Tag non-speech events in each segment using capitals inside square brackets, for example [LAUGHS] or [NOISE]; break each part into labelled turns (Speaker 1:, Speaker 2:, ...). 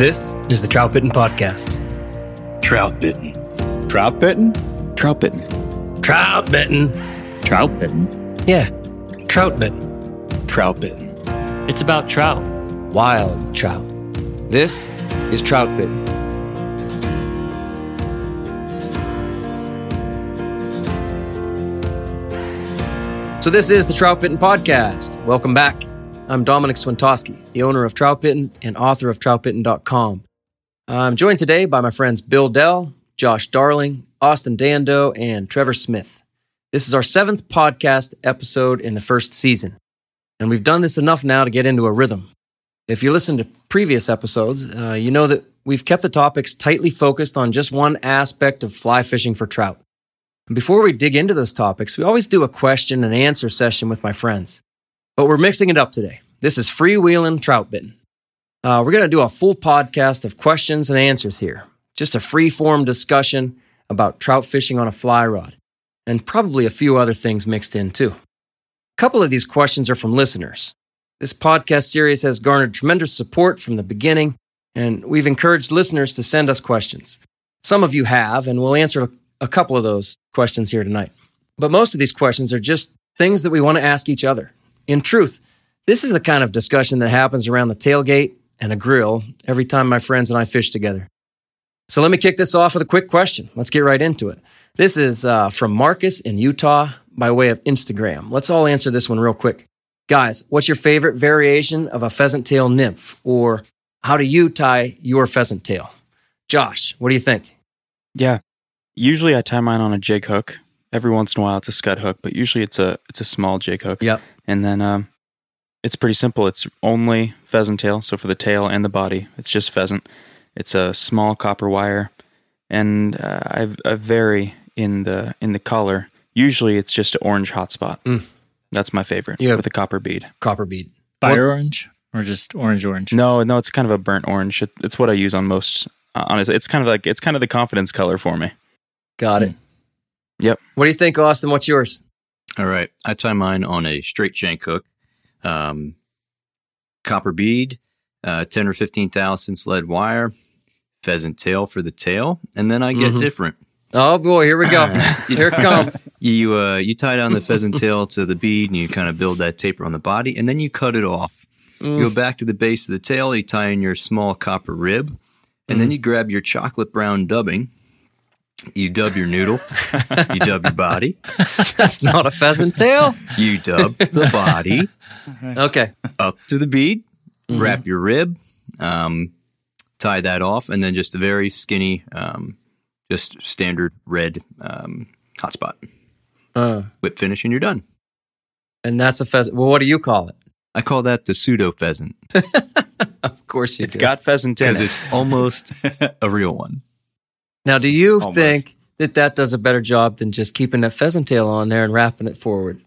Speaker 1: This is the Troutbitten Podcast.
Speaker 2: Troutbitten.
Speaker 3: Trout bitten?
Speaker 2: Trout bitten.
Speaker 1: Troutbitten.
Speaker 4: Trout bitten.
Speaker 1: Yeah, Troutbitten.
Speaker 2: Trout bitten.
Speaker 4: It's about trout.
Speaker 1: Wild trout. This is Troutbitten. So this is the Troutbitten Podcast. Welcome back. I'm Domenick Swentosky, the owner of Troutbitten and author of troutbitten.com. I'm joined today by my friends Bill Dell, Josh Darling, Austin Dando, and Trevor Smith. This is our seventh podcast episode in the first season, and we've done this enough now to get into a rhythm. If you listen to previous episodes, uh, you know that we've kept the topics tightly focused on just one aspect of fly fishing for trout. And before we dig into those topics, we always do a question and answer session with my friends. But we're mixing it up today. This is freewheeling Troutbitten. Uh, we're going to do a full podcast of questions and answers here. Just a free form discussion about trout fishing on a fly rod, and probably a few other things mixed in too. A couple of these questions are from listeners. This podcast series has garnered tremendous support from the beginning, and we've encouraged listeners to send us questions. Some of you have, and we'll answer a couple of those questions here tonight. But most of these questions are just things that we want to ask each other. In truth, this is the kind of discussion that happens around the tailgate and a grill every time my friends and I fish together. So let me kick this off with a quick question. Let's get right into it. This is uh, from Marcus in Utah by way of Instagram. Let's all answer this one real quick. Guys, what's your favorite variation of a pheasant tail nymph? Or how do you tie your pheasant tail? Josh, what do you think?
Speaker 5: Yeah. Usually I tie mine on a jig hook. Every once in a while it's a scud hook, but usually it's a it's a small jig hook.
Speaker 1: Yep.
Speaker 5: And then um it's pretty simple. It's only pheasant tail, so for the tail and the body, it's just pheasant. It's a small copper wire, and uh, I, I vary in the in the color. Usually, it's just an orange hotspot.
Speaker 1: Mm.
Speaker 5: That's my favorite.
Speaker 1: Yeah.
Speaker 5: with a copper bead.
Speaker 1: Copper bead.
Speaker 4: Fire orange or just orange orange?
Speaker 5: No, no, it's kind of a burnt orange. It, it's what I use on most. Uh, honestly, it's kind of like it's kind of the confidence color for me.
Speaker 1: Got it.
Speaker 5: Yep.
Speaker 1: What do you think, Austin? What's yours?
Speaker 2: All right. I tie mine on a straight shank hook, um, copper bead, uh, 10 or 15 thousandths lead wire, pheasant tail for the tail, and then I get
Speaker 1: Mhm.
Speaker 2: different.
Speaker 1: Oh boy, here we go. [LAUGHS] here it comes.
Speaker 2: You uh, you tie down the pheasant tail to the bead and you kind of build that taper on the body, and then you cut it off. You go back to the base of the tail, you tie in your small copper rib, and then you grab your chocolate brown dubbing. You dub your noodle, you dub your body, [LAUGHS]
Speaker 1: That's not a pheasant tail.
Speaker 2: you dub the body [LAUGHS]
Speaker 1: Okay.
Speaker 2: up to the bead,
Speaker 1: Mm-hmm.
Speaker 2: wrap your rib, um, tie that off, and then just a very skinny, um, just standard red um, hotspot.
Speaker 1: Uh,
Speaker 2: Whip finish, and you're done.
Speaker 1: and that's a pheasant. Well, what do you call it?
Speaker 2: I call that the pseudo pheasant [LAUGHS]
Speaker 1: Of course you
Speaker 5: It's
Speaker 1: do.
Speaker 5: got pheasant in
Speaker 2: because
Speaker 5: it.
Speaker 2: it's almost a real one.
Speaker 1: Now, do you
Speaker 3: Almost.
Speaker 1: think that that does a better job than just keeping that pheasant tail on there and wrapping it forward?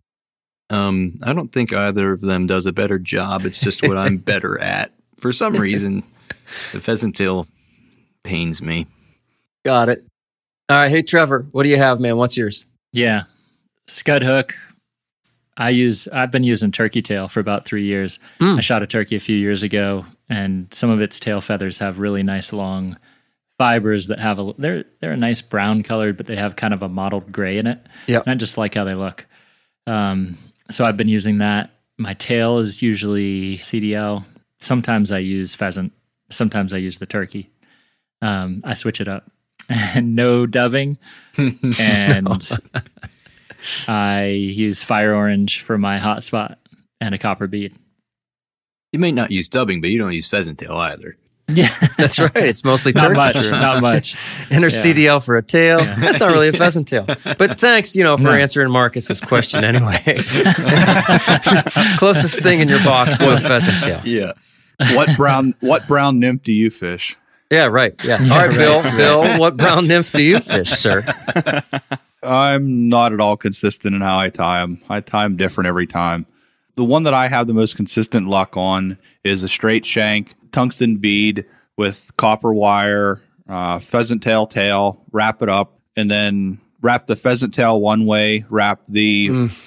Speaker 2: Um, I don't think either of them does a better job. It's just what I'm [LAUGHS] better at. For some reason, The pheasant tail pains me.
Speaker 1: Got it. All right. Hey, Trevor, what do you have, man? What's yours?
Speaker 4: Yeah. Scud hook. I use I've been using turkey tail for about three years.
Speaker 1: Mm.
Speaker 4: I shot a turkey a few years ago and some of its tail feathers have really nice long fibers that have a they're they're a nice brown colored, but they have kind of a mottled gray in it.
Speaker 1: Yeah,
Speaker 4: And I just like how they look. Um, so I've been using that. My tail is usually CDL. Sometimes I use pheasant. Sometimes I use the turkey. Um, I switch it up. [LAUGHS] And no dubbing. [LAUGHS] And I use fire orange for my hotspot and a copper bead.
Speaker 2: You may not use dubbing, but you don't use pheasant tail either. [LAUGHS]
Speaker 4: Yeah,
Speaker 1: That's right. It's mostly
Speaker 4: not
Speaker 1: turkey.
Speaker 4: much. Not much. [LAUGHS]
Speaker 1: Enter
Speaker 4: Yeah.
Speaker 1: CDL for a tail. That's not really a pheasant tail. But thanks, you know, for
Speaker 4: No.
Speaker 1: answering Marcus's question [LAUGHS] anyway. Closest thing in your box to a pheasant tail.
Speaker 2: Yeah.
Speaker 3: What brown what brown nymph do you fish?
Speaker 1: Yeah, right. Yeah. All right, Bill. Bill, what brown nymph do you fish, sir?
Speaker 3: I'm not at all consistent in how I tie them. I tie them different every time. The one that I have the most consistent luck on is a straight shank tungsten bead with copper wire, uh, pheasant tail tail, wrap it up, and then wrap the pheasant tail one way, wrap the
Speaker 1: Mm.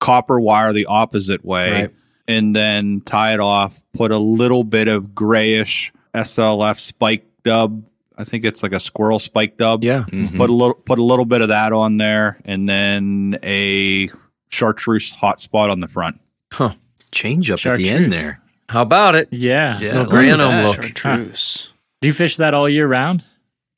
Speaker 3: copper wire the opposite way,
Speaker 1: Right.
Speaker 3: and then tie it off. Put a little bit of grayish SLF spike dub. I think it's like a squirrel spike dub
Speaker 1: Yeah.
Speaker 3: put a little put a little bit of that on there and then a chartreuse hotspot on the front
Speaker 1: Huh.
Speaker 2: Change up at the end there.
Speaker 1: How about it?
Speaker 2: Yeah.
Speaker 4: Yeah.
Speaker 1: Little
Speaker 2: look at
Speaker 1: granum look.
Speaker 5: Chartreuse.
Speaker 4: Do you fish that all year round?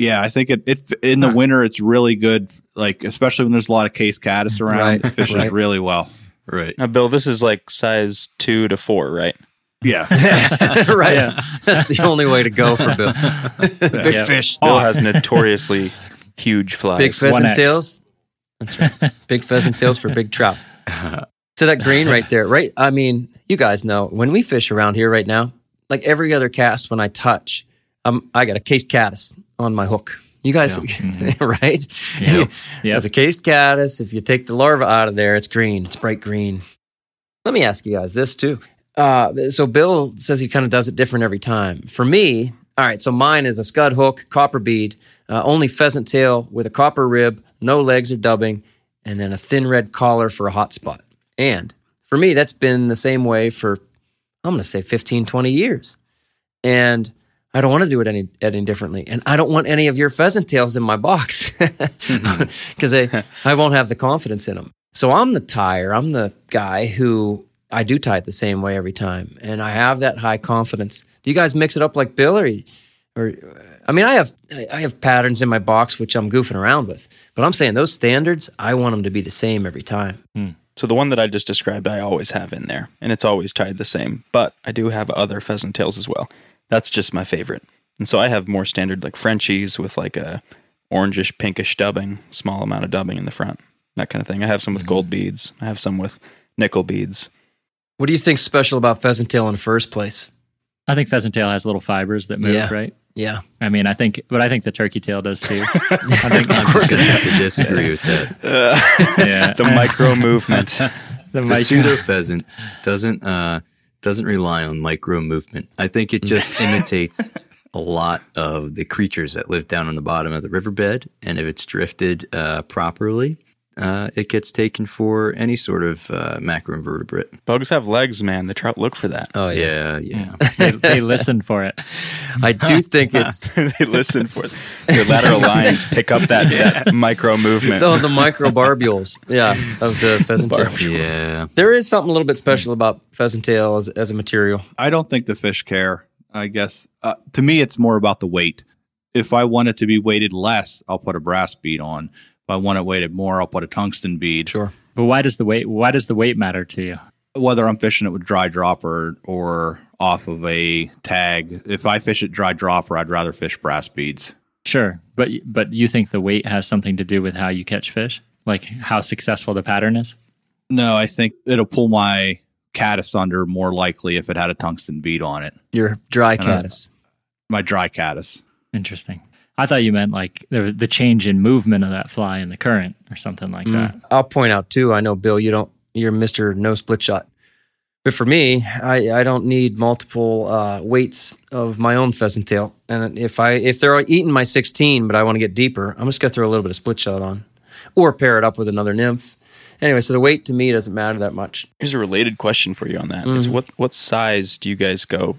Speaker 3: yeah i think it, it in the
Speaker 4: Huh.
Speaker 3: winter it's really good like especially when there's a lot of case caddis around
Speaker 1: Right,
Speaker 3: it fishes
Speaker 1: right.
Speaker 3: really well
Speaker 2: Right.
Speaker 5: Now, Bill, this is like size two to four, right?
Speaker 3: yeah [LAUGHS]
Speaker 1: right.
Speaker 4: Yeah.
Speaker 1: That's the only way to go for Bill. [LAUGHS] Big
Speaker 4: Yeah.
Speaker 1: fish. Oh.
Speaker 5: Bill has notoriously huge flies.
Speaker 1: Big pheasant
Speaker 4: 1X.
Speaker 1: tails. That's right. Big pheasant tails for big trout. [LAUGHS] So that green right [LAUGHS] there, right? I mean, you guys know when we fish around here right now, like every other cast, when I touch, um, I got a cased caddis on my hook. You guys, [LAUGHS] right?
Speaker 4: Yeah. [LAUGHS]
Speaker 1: There's a cased caddis. If you take the larva out of there, it's green. It's bright green. Let me ask you guys this too. Uh, so Bill says he kind of does it different every time. For me, all right. So mine is a scud hook, copper bead, uh, only pheasant tail with a copper rib, no legs or dubbing, and then a thin red collar for a hot spot. And for me, that's been the same way for I'm going to say 15, 20 years. And I don't want to do it any any differently. And I don't want any of your pheasant tails in my box [LAUGHS] [LAUGHS] because I, I won't have the confidence in them. So I'm the tire. I'm the guy who I do tie it the same way every time. And I have that high confidence. Do you guys mix it up like Bill or, or I mean, I have, I have patterns in my box, which I'm goofing around with, but I'm saying those standards, I want them to be the same every time. Hmm.
Speaker 5: So the one that I just described, I always have in there, and it's always tied the same. But I do have other pheasant tails as well. That's just my favorite. And so I have more standard like Frenchies with like a orangish pinkish dubbing, small amount of dubbing in the front, that kind of thing. I have some with mm-hmm. gold beads. I have some with nickel beads.
Speaker 1: What do you think's special about pheasant tail in the first place?
Speaker 4: I think pheasant tail has little fibers that move,
Speaker 1: Yeah.
Speaker 4: right?
Speaker 1: Yeah.
Speaker 4: I mean, I think, but I think the turkey tail does too. [LAUGHS] I think,
Speaker 2: I'm just going to have to disagree with that.
Speaker 4: yeah, [LAUGHS]
Speaker 5: The micro movement. [LAUGHS]
Speaker 4: the
Speaker 2: The
Speaker 4: mic-
Speaker 2: pseudo pheasant doesn't uh, doesn't rely on micro movement. I think it just imitates a lot of the creatures that live down on the bottom of the riverbed, and if it's drifted uh, properly, uh, it gets taken for any sort of uh, macroinvertebrate.
Speaker 5: Bugs have legs, man. The trout look for that.
Speaker 1: Oh yeah.
Speaker 2: Yeah, yeah. [LAUGHS]
Speaker 4: they, they listen for it.
Speaker 1: I do think [LAUGHS] it's
Speaker 5: they listen for it. Their lateral lines pick up that, [LAUGHS] that micro movement.
Speaker 1: oh, the microbarbules, yeah, of the pheasant tail.
Speaker 2: Yeah.
Speaker 1: There is something a little bit special about pheasant tail as, as a material.
Speaker 3: i don't think the fish care i guess uh, to me it's more about the weight if i want it to be weighted less i'll put a brass bead on if i want it weighted more i'll put a tungsten bead
Speaker 1: Sure.
Speaker 4: But why does the weight? Why does the weight matter to you?
Speaker 3: whether I'm fishing it with dry dropper or off of a tag. If I fish it dry dropper, I'd rather fish brass beads.
Speaker 4: Sure, but but you think the weight has something to do with how you catch fish, like how successful the pattern is?
Speaker 3: No, I think it'll pull my caddis under more likely if it had a tungsten bead on it.
Speaker 1: Your dry
Speaker 3: don't-
Speaker 1: caddis.
Speaker 3: My dry caddis.
Speaker 4: Interesting. I thought you meant like the the change in movement of that fly in the current or something like that.
Speaker 1: I'll point out too. I know Bill, you don't. You're Mister No Split Shot. But for me, I, I don't need multiple uh, weights of my own pheasant tail. And if I if they're eating my 16, but I want to get deeper, I'm just gonna throw a little bit of split shot on, or pair it up with another nymph. Anyway, so the weight to me doesn't matter that much.
Speaker 5: Here's a related question for you on that: is
Speaker 1: Mm-hmm.
Speaker 5: what what size do you guys go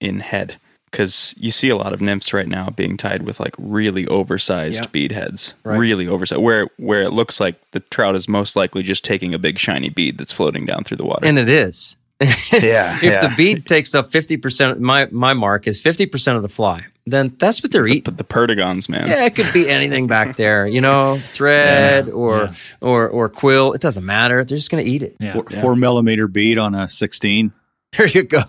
Speaker 5: in head? Because you see a lot of nymphs right now being tied with like really oversized
Speaker 1: Yeah.
Speaker 5: bead heads,
Speaker 1: Right.
Speaker 5: really oversized, where where it looks like the trout is most likely just taking a big shiny bead that's floating down through the water.
Speaker 1: And it is. [LAUGHS]
Speaker 2: Yeah. [LAUGHS]
Speaker 1: If the bead takes up 50%, my, my mark is 50% of the fly, then that's what they're eating.
Speaker 5: but the perdigons, man,
Speaker 1: Yeah, it could be anything back there, you know, [LAUGHS] thread
Speaker 4: Yeah,
Speaker 1: or
Speaker 4: yeah.
Speaker 1: or or quill. It doesn't matter. They're just going to eat it.
Speaker 4: Yeah.
Speaker 3: Four, four millimeter bead on a 16. [LAUGHS]
Speaker 1: There you go.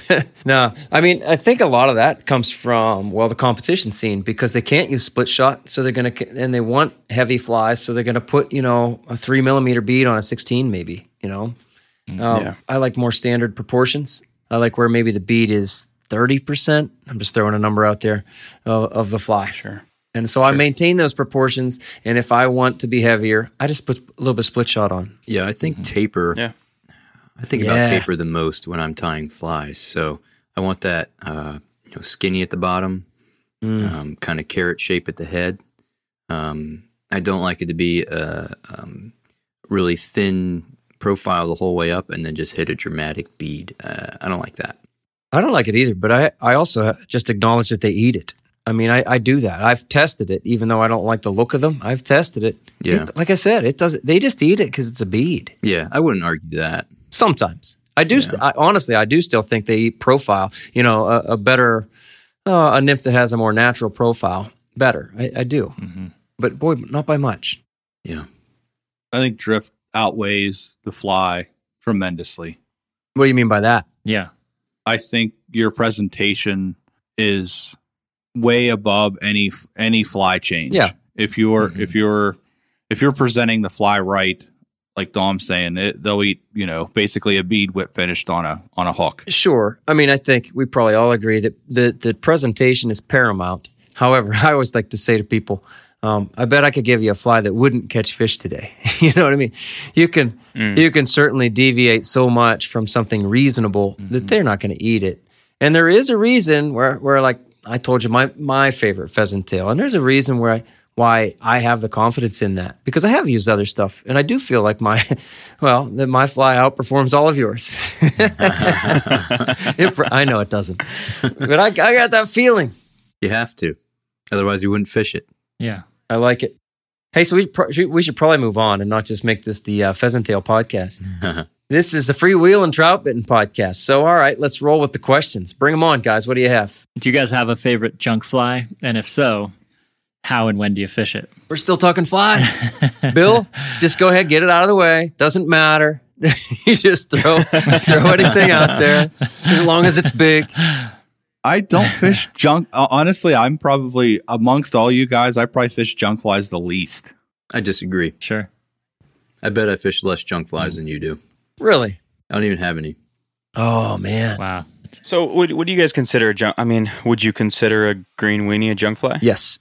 Speaker 1: [LAUGHS] no, I mean, I think a lot of that comes from well, the competition scene because they can't use split shot, so they're going to and they want heavy flies, so they're going to put you know a three millimeter bead on a sixteen, maybe. You know, um,
Speaker 5: yeah.
Speaker 1: I like more standard proportions. I like where maybe the bead is thirty percent. I'm just throwing a number out there of, of the fly.
Speaker 5: sure.
Speaker 1: And so I maintain those proportions. And if I want to be heavier, I just put a little bit of split shot on.
Speaker 2: Yeah, I think taper.
Speaker 5: Yeah.
Speaker 2: I think
Speaker 1: Yeah.
Speaker 2: about taper the most when I'm tying flies. So I want that uh, you know skinny at the bottom, um, kind of carrot shape at the head. Um, I don't like it to be a um, really thin profile the whole way up and then just hit a dramatic bead. Uh, I don't like that.
Speaker 1: I don't like it either, but I, I also just acknowledge that they eat it. I mean, I, I do that. I've tested it, even though I don't like the look of them. I've tested it.
Speaker 2: Yeah.
Speaker 1: It- like I said, it does. They just eat it because it's a bead.
Speaker 2: Yeah, I wouldn't argue that.
Speaker 1: Sometimes I do. St- I, honestly, I do still think they eat profile. You know, a, a better uh, a nymph that has a more natural profile, better. I, I do, but boy, not by much.
Speaker 2: Yeah.
Speaker 3: I think drift outweighs the fly tremendously.
Speaker 1: What do you mean by that?
Speaker 4: Yeah.
Speaker 3: I think your presentation is way above any any fly change.
Speaker 1: Yeah.
Speaker 3: If you're if you're if you're presenting the fly right, like Dom's saying, it, they'll eat you know basically a bead whip finished on a on a hook.
Speaker 1: Sure. I mean, I think we probably all agree that the, the presentation is paramount. However, [LAUGHS] I always like to say to people, um, I bet I could give you a fly that wouldn't catch fish today. [LAUGHS] you know what I mean? You can you can certainly deviate so much from something reasonable that they're not going to eat it. And there is a reason where where like I told you my my favorite pheasant tail, and there's a reason where I, why I have the confidence in that because I have used other stuff, and I do feel like my [LAUGHS] well that my fly outperforms all of yours. [LAUGHS] It I know it doesn't, but I, I got that feeling.
Speaker 2: You have to. Otherwise, you wouldn't fish it.
Speaker 4: Yeah.
Speaker 1: I like it. Hey, so we pro- should- we should probably move on and not just make this the uh, pheasant tail podcast. [LAUGHS] this is the Freewheelin' Troutbitten podcast. So, all right, let's roll with the questions. Bring them on, guys. What do you have?
Speaker 4: Do you guys have a favorite junk fly? And if so, how and when do you fish it?
Speaker 1: We're still talking flies. [LAUGHS] Bill, just go ahead, get it out of the way. Doesn't matter. [LAUGHS] you just throw [LAUGHS] throw anything out there as long as it's big.
Speaker 3: I don't fish junk. Honestly, I'm probably amongst all you guys. I probably fish junk flies the least.
Speaker 2: I disagree.
Speaker 4: Sure.
Speaker 2: I bet I fish less junk flies than you do.
Speaker 1: Really?
Speaker 2: I don't even have any.
Speaker 1: Oh man.
Speaker 4: Wow.
Speaker 5: So, what do you guys consider a junk? I mean, would you consider a green weenie a junk fly?
Speaker 1: Yes.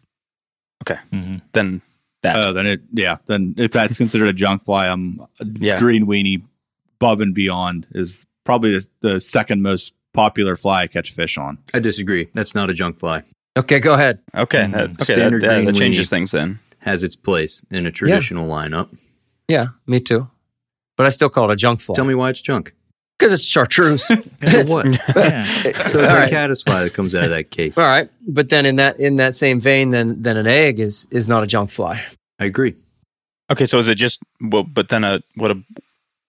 Speaker 5: Okay,
Speaker 4: hmm
Speaker 5: then that.
Speaker 3: Uh, then it, yeah. Then if that's considered a junk fly, I'm [LAUGHS]
Speaker 5: Yeah.
Speaker 3: green weenie above and beyond is probably the, the second most popular fly I catch fish on.
Speaker 2: I disagree. That's not a junk fly.
Speaker 1: Okay, go ahead.
Speaker 5: okay,
Speaker 4: Mhm.
Speaker 5: that, okay,
Speaker 2: Standard
Speaker 5: that,
Speaker 2: green
Speaker 5: that changes things then.
Speaker 2: Has its place in a traditional lineup.
Speaker 1: Yeah, me too. But I still call it a junk fly.
Speaker 2: Tell me why it's junk.
Speaker 1: Because it's chartreuse. [LAUGHS]
Speaker 2: So what? [LAUGHS]
Speaker 4: Yeah.
Speaker 2: So it's
Speaker 1: All
Speaker 2: like
Speaker 1: right.
Speaker 2: caddis fly that comes out of that case.
Speaker 1: All right, but then in that in that same vein, then then an egg is is not a junk fly.
Speaker 2: I agree.
Speaker 5: Okay, so is it just well? But then a what a,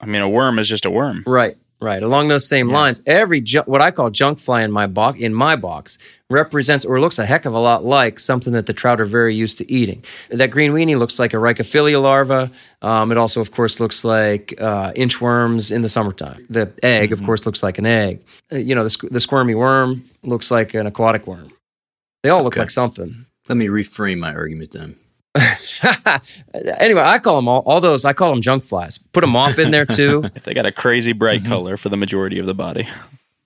Speaker 5: I mean, a worm is just a worm.
Speaker 1: Right, right. Along those same lines, every ju- what I call junk fly in my box in my box represents or looks a heck of a lot like something that the trout are very used to eating. That green weenie looks like a Rhyacophila larva. Um, it also, of course, looks like uh, inchworms in the summertime. The egg, of course, looks like an egg. Uh, you know, the, squ- the squirmy worm looks like an aquatic worm. They all look like something.
Speaker 2: Let me reframe my argument then. [LAUGHS]
Speaker 1: anyway, I call them all, all those. I call them junk flies. Put a mop in there too.
Speaker 5: If [LAUGHS] they got a crazy bright mm-hmm. color for the majority of the body.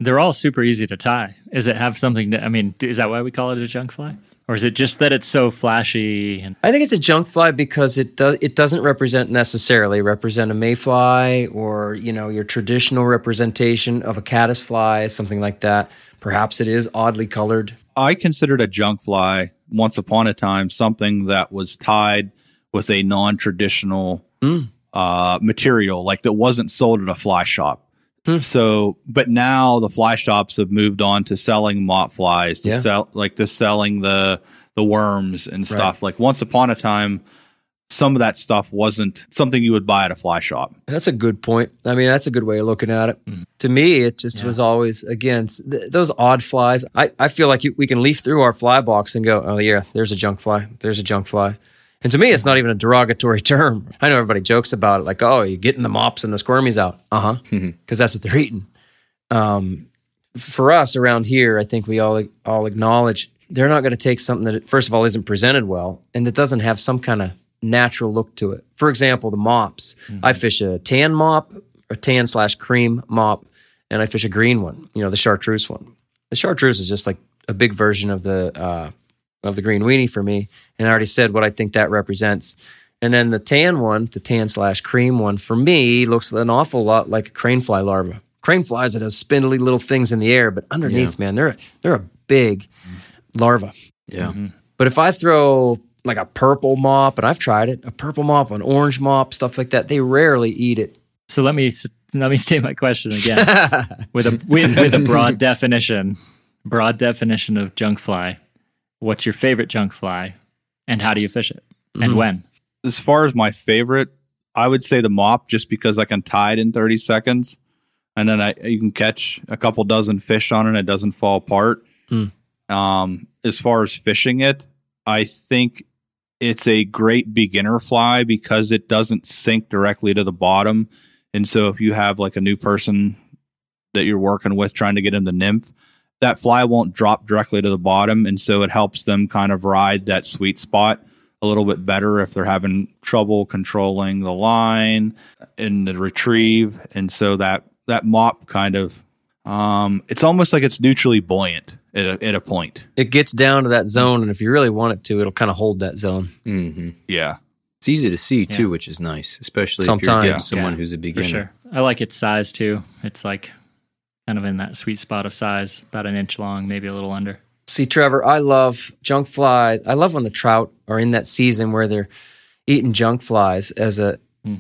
Speaker 4: They're all super easy to tie. Is it have something to, I mean, is that why we call it a junk fly? or is it just that it's so flashy? And
Speaker 1: I think it's a junk fly because it does it doesn't represent necessarily represent a mayfly or you know your traditional representation of a caddis fly, something like that. Perhaps it is oddly colored.
Speaker 3: I considered a junk fly once upon a time something that was tied with a non-traditional
Speaker 1: Mm.
Speaker 3: uh, material, like that wasn't sold at a fly shop.
Speaker 1: Hmm.
Speaker 3: So, but now the fly shops have moved on to selling mop flies, to
Speaker 1: Yeah.
Speaker 3: sell like to selling the the worms and stuff. Like once upon a time, some of that stuff wasn't something you would buy at a fly shop.
Speaker 1: That's a good point. I mean, that's a good way of looking at it. To me, it just
Speaker 4: Yeah.
Speaker 1: was always again th- those odd flies. I, I feel like you, we can leaf through our fly box and go, oh yeah, there's a junk fly. There's a junk fly. And to me, it's not even a derogatory [LAUGHS] term. I know everybody jokes about it, like, oh, you're getting the mops and the squirmies out. [LAUGHS] Uh huh. Because that's what they're eating. Um, for us around here, I think we all all acknowledge they're not going to take something that, first of all, isn't presented well and that doesn't have some kind of natural look to it. For example, the mops. I mm-hmm. fish a tan mop, a tan slash cream mop, and I fish a green one. You know, the chartreuse one. The chartreuse is just like a big version of the uh, of the green weenie for me, and I already said what I think that represents. And then the tan one, the tan slash cream one, for me looks an awful lot like a crane fly larva. Crane flies that have spindly little things in the air, but underneath, man, they're they're a big mm-hmm. larva.
Speaker 2: Yeah. Mm-hmm.
Speaker 1: But if I throw like a purple mop, and I've tried it, a purple mop, an orange mop, stuff like that, they rarely eat it.
Speaker 4: so let me let me [LAUGHS] state my question again [LAUGHS] with a with, with a broad definition. Broad definition of junk fly. What's your favorite junk fly, and how do you fish it, and
Speaker 1: Mhm.
Speaker 4: when?
Speaker 3: As far as my favorite, I would say the mop just because I can tie it in 30 seconds and then I you can catch a couple dozen fish on it and it doesn't fall apart.
Speaker 1: Hmm.
Speaker 3: Um, as far as fishing it, I think it's a great beginner fly because it doesn't sink directly to the bottom. And so if you have like a new person that you're working with trying to get in the nymph, that fly won't drop directly to the bottom. And so it helps them kind of ride that sweet spot a little bit better if they're having trouble controlling the line and the retrieve. And so that, that mop kind of, um, it's almost like it's neutrally buoyant at a, at a point.
Speaker 1: It gets down to that zone, and if you really want it to, it'll kind of hold that zone.
Speaker 2: hmm
Speaker 3: Yeah.
Speaker 2: It's easy to see too,
Speaker 4: Yeah.
Speaker 2: which is nice, especially if
Speaker 1: Sometimes.
Speaker 2: you're getting
Speaker 1: Yeah.
Speaker 2: someone
Speaker 4: Yeah,
Speaker 2: who's a
Speaker 4: For
Speaker 2: beginner.
Speaker 4: sure. I like its size too. It's like kind of in that sweet spot of size, about an inch long, maybe a little under.
Speaker 1: See, Trevor, I love junk flies. I love when the trout are in that season where they're eating junk flies as a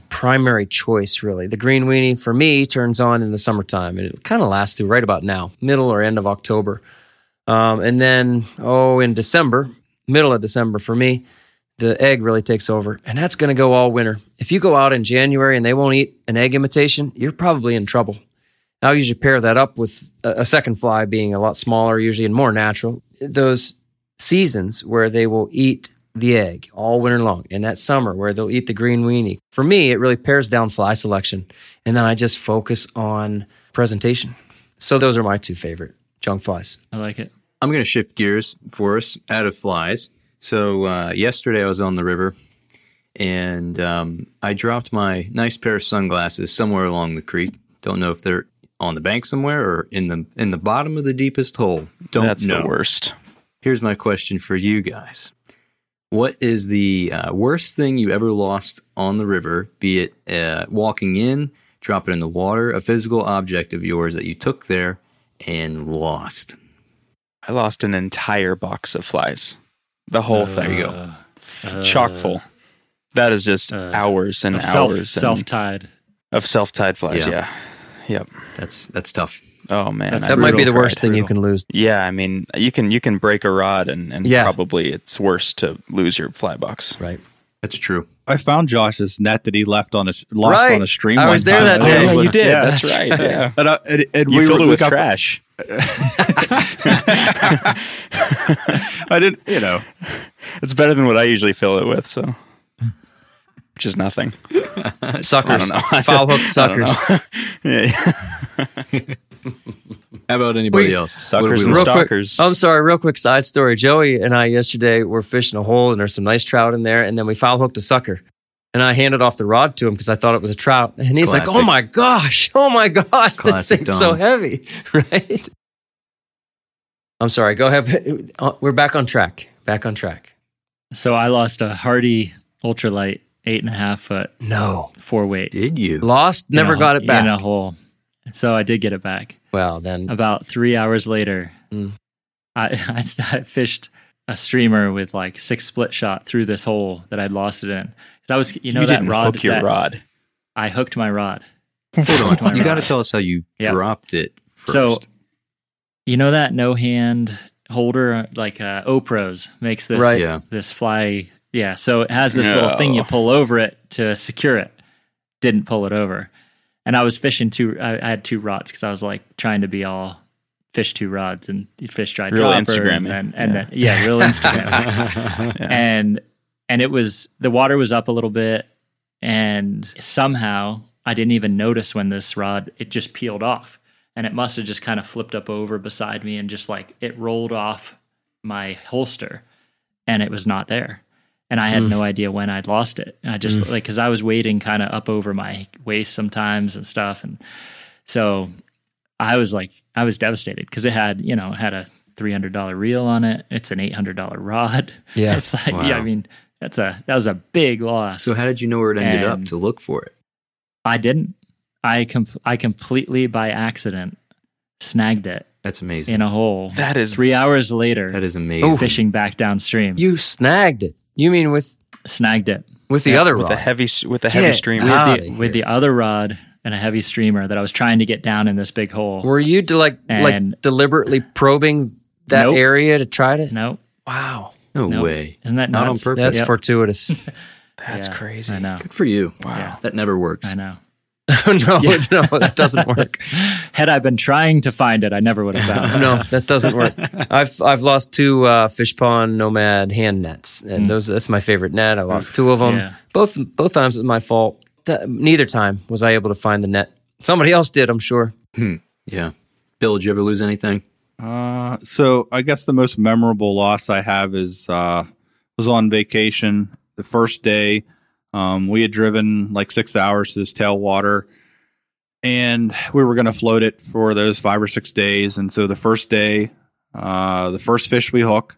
Speaker 1: primary choice, really. The green weenie, for me, turns on in the summertime, and it kind of lasts through right about now, middle or end of October. Um, and then, oh, in December, middle of December for me, the egg really takes over, and that's going to go all winter. If you go out in January and they won't eat an egg imitation, you're probably in trouble. I'll usually pair that up with a, a second fly being a lot smaller, usually and more natural. Those seasons where they will eat the egg all winter long, and that summer where they'll eat the green weenie. For me, it really pairs down fly selection, and then I just focus on presentation. So those are my two favorite junk flies.
Speaker 4: I like it.
Speaker 2: I'm going to shift gears for us out of flies. So uh, yesterday I was on the river, and um, I dropped my nice pair of sunglasses somewhere along the creek. Don't know if they're on the bank somewhere or in the in the bottom of the deepest hole. Don't
Speaker 5: That's
Speaker 2: know.
Speaker 5: the worst.
Speaker 2: Here's my question for you guys. What is the uh, worst thing you ever lost on the river, be it uh, walking in, drop it in the water, a physical object of yours that you took there and lost?
Speaker 5: I lost an entire box of flies. The whole thing.
Speaker 2: There you go.
Speaker 4: Uh,
Speaker 5: Chock full. That is just
Speaker 4: uh,
Speaker 5: hours and
Speaker 4: of
Speaker 5: hours
Speaker 4: self tied.
Speaker 5: of self tied flies.
Speaker 2: Yeah.
Speaker 5: Yeah. Yep.
Speaker 2: That's that's tough.
Speaker 5: Oh man.
Speaker 4: That's
Speaker 5: I
Speaker 1: That might be the worst
Speaker 5: cried.
Speaker 1: thing you can lose.
Speaker 5: Yeah, I mean, you can you can break a rod and, and
Speaker 1: Yeah.
Speaker 5: probably it's worse to lose your fly box.
Speaker 1: Right.
Speaker 2: That's true.
Speaker 3: I found Josh's net that he left on a lost
Speaker 1: Right.
Speaker 3: on a stream.
Speaker 1: I was there
Speaker 3: time.
Speaker 1: that day.
Speaker 3: I
Speaker 1: Yeah,
Speaker 5: you did.
Speaker 3: yeah.
Speaker 5: That's [LAUGHS] right. Yeah.
Speaker 3: And, I, and, and
Speaker 5: You
Speaker 3: we
Speaker 5: filled it with
Speaker 3: we got-
Speaker 5: trash. [LAUGHS]
Speaker 3: I didn't, you know.
Speaker 5: It's better than what I usually fill it with, so which is nothing.
Speaker 1: Suckers.
Speaker 5: I don't know.
Speaker 1: Foul hook [LAUGHS]
Speaker 5: I know.
Speaker 1: suckers. [LAUGHS]
Speaker 5: yeah.
Speaker 2: How about anybody
Speaker 1: We-
Speaker 2: else?
Speaker 5: Suckers
Speaker 2: What do we
Speaker 5: and
Speaker 1: real
Speaker 2: lost?
Speaker 1: quick,
Speaker 5: stalkers.
Speaker 1: Oh, I'm sorry, real quick side story. Joey and I yesterday were fishing a hole and there's some nice trout in there, and then we foul hooked a sucker. And I handed off the rod to him because I thought it was a trout. And he's like, Oh my gosh, oh my gosh,
Speaker 2: Classic
Speaker 1: this thing's so heavy. [LAUGHS] Right? I'm sorry, go ahead. [LAUGHS] Uh, We're back on track. back on track.
Speaker 4: So I lost a Hardy ultralight eight and a half foot
Speaker 1: No.
Speaker 4: four weight.
Speaker 2: Did you?
Speaker 1: Lost, never
Speaker 4: a-
Speaker 1: got it back.
Speaker 4: in a hole. So I did get it back.
Speaker 1: well, then
Speaker 4: About three hours later,
Speaker 1: Mm.
Speaker 4: I, [LAUGHS] I I fished a streamer with like six split shot through this hole that I'd lost it in. 'Cause I was, you know,
Speaker 5: you
Speaker 4: that
Speaker 5: didn't
Speaker 4: rod.
Speaker 5: hook your
Speaker 4: that-
Speaker 5: rod.
Speaker 4: I hooked my rod.
Speaker 2: Hold on. You got to tell us how you
Speaker 4: Yeah.
Speaker 2: dropped it first.
Speaker 4: So, you know that no hand holder, like uh, Opros makes this
Speaker 1: Right.
Speaker 2: Yeah.
Speaker 4: this fly. Yeah, so it has this little thing you pull over it to secure it. Didn't pull it over, and I was fishing two. I, I had two rods because I was like trying to be all fish two rods and fish dry
Speaker 5: Real
Speaker 4: dropper,
Speaker 5: Instagrammy.
Speaker 4: and then, and
Speaker 5: Yeah.
Speaker 4: then yeah, real Instagram.
Speaker 5: Yeah. [LAUGHS]
Speaker 4: and and it was the water was up a little bit and somehow i didn't even notice when this rod it just peeled off. And it must have just kind of flipped up over beside me and just like it rolled off my holster and it was not there. And i had no idea when i'd lost it. I just like because i was waiting kind of up over my waist sometimes and stuff and so i was like i was devastated because it had you know it had a $300 reel on it. It's an $800 rod.
Speaker 1: Yeah. [LAUGHS]
Speaker 4: it's like yeah i mean that's a that was a big loss
Speaker 2: so how did you know where it ended up to look for it?
Speaker 4: i didn't i com- i completely by accident snagged it
Speaker 2: That's amazing.
Speaker 4: in a hole
Speaker 5: That is
Speaker 4: three hours later
Speaker 2: that is amazing.
Speaker 4: fishing back downstream
Speaker 1: you snagged it. You mean with
Speaker 4: snagged it
Speaker 1: with the
Speaker 4: Yeah,
Speaker 1: other
Speaker 5: with
Speaker 1: rod?
Speaker 5: a heavy with a heavy
Speaker 1: Get
Speaker 5: stream.
Speaker 4: with, the, with the other rod and a heavy streamer that i was trying to get down in this big hole
Speaker 1: Were you de- like
Speaker 4: And-
Speaker 1: like deliberately probing that
Speaker 4: Nope.
Speaker 1: area to try to?
Speaker 4: no
Speaker 1: Wow,
Speaker 2: no
Speaker 4: Nope.
Speaker 2: way.
Speaker 4: isn't that
Speaker 2: Not on purpose.
Speaker 1: that's
Speaker 4: Yep.
Speaker 1: fortuitous. [LAUGHS]
Speaker 5: That's
Speaker 4: Yeah,
Speaker 5: crazy.
Speaker 4: i know
Speaker 2: Good for you.
Speaker 4: Wow.
Speaker 2: That never works.
Speaker 4: i know [LAUGHS]
Speaker 1: no,
Speaker 4: Yeah.
Speaker 1: no, that doesn't [LAUGHS] work.
Speaker 4: had i been trying to find it i never would have found it
Speaker 1: No, that doesn't work. I've I've lost two uh, Fishpond Nomad hand nets, and those that's my favorite net. I lost two of them.
Speaker 4: Yeah.
Speaker 1: Both both times it was my fault. That, neither time was I able to find the net. Somebody else did, I'm sure.
Speaker 2: Yeah. Bill, did you ever lose anything?
Speaker 3: Uh, so I guess the most memorable loss I have is uh, was on vacation. The first day, um, we had driven like six hours to this tailwater, and we were going to float it for those five or six days. And so the first day, uh, the first fish we hook,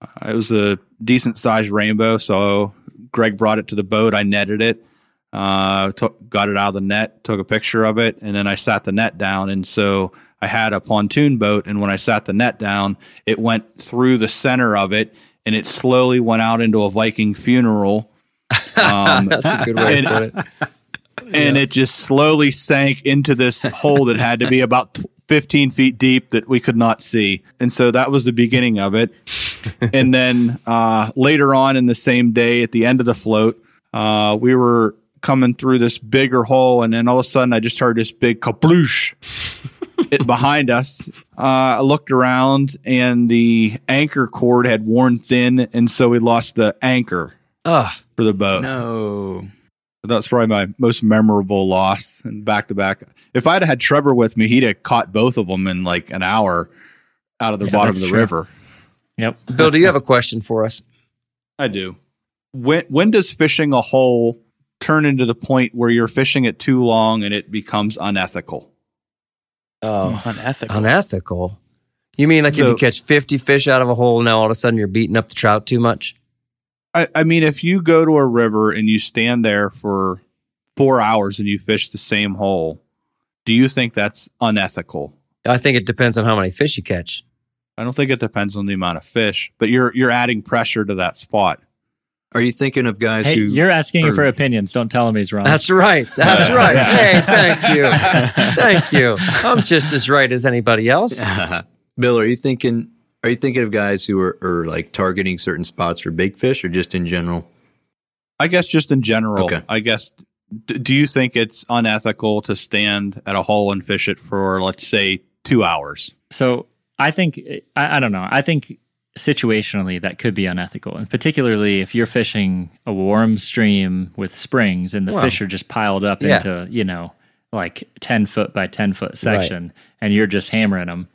Speaker 3: uh, it was a decent sized rainbow. So Greg brought it to the boat. I netted it, uh, took, got it out of the net, took a picture of it, and then I sat the net down. And so I had a pontoon boat, and when I sat the net down, it went through the center of it, and it slowly went out into a Viking funeral. [LAUGHS] Um,
Speaker 1: That's a good way to
Speaker 3: and-
Speaker 1: put it.
Speaker 3: and it just slowly sank into this hole that had to be about t- 15 feet deep that we could not see. And so that was the beginning of it. and then uh, later on in the same day, at the end of the float, uh, we were coming through this bigger hole, and then all of a sudden, I just heard this big kaploosh it behind us. Uh, I looked around, and the anchor cord had worn thin, and so we lost the anchor
Speaker 1: Ugh.
Speaker 3: for the boat.
Speaker 2: No.
Speaker 3: That's probably my most memorable loss and back to back. If I'd had Trevor with me, he'd have caught both of them in like an hour out of the
Speaker 4: Yeah,
Speaker 3: bottom of the
Speaker 4: true.
Speaker 3: river.
Speaker 4: yep
Speaker 1: Bill, do you have a question for us?
Speaker 3: I do. When when does fishing a hole turn into the point where you're fishing it too long and it becomes unethical?
Speaker 1: Oh, [LAUGHS]
Speaker 5: Unethical.
Speaker 1: unethical. You mean like if
Speaker 3: So-
Speaker 1: you catch 50 fish out of a hole, now all of a sudden you're beating up the trout too much?
Speaker 3: I, I mean, if you go to a river and you stand there for four hours and you fish the same hole, do you think that's unethical?
Speaker 1: I think it depends on how many fish you catch.
Speaker 3: I don't think it depends on the amount of fish, but you're you're adding pressure to that spot.
Speaker 2: Are you thinking of guys
Speaker 4: hey
Speaker 2: who
Speaker 4: you're asking
Speaker 2: are-
Speaker 4: for opinions don't tell him he's wrong
Speaker 1: That's right. That's right. Hey, thank you. [LAUGHS] Thank you. I'm just as right as anybody else. [LAUGHS]
Speaker 2: Bill, are you thinking are you thinking of guys who are, are like targeting certain spots for big fish or just in general?
Speaker 3: I guess just in general.
Speaker 2: Okay.
Speaker 3: I guess. Do you think it's unethical to stand at a hole and fish it for, let's say, two hours?
Speaker 4: So I think I, I don't know. I think situationally that could be unethical, and particularly if you're fishing a warm stream with springs and the
Speaker 1: Well,
Speaker 4: fish are just piled up
Speaker 1: yeah.
Speaker 4: into you know like ten foot by ten foot section, and you're just hammering them.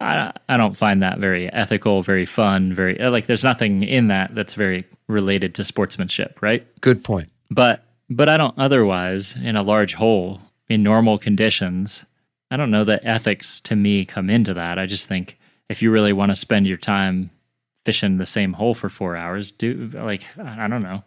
Speaker 4: I, I don't find that very ethical, very fun, very uh, like. There's nothing in that that's very related to sportsmanship, right?
Speaker 1: Good point.
Speaker 4: but but I don't otherwise in a large hole in normal conditions. I don't know that ethics to me come into that. I just think if you really want to spend your time fishing the same hole for four hours. Do like I don't know.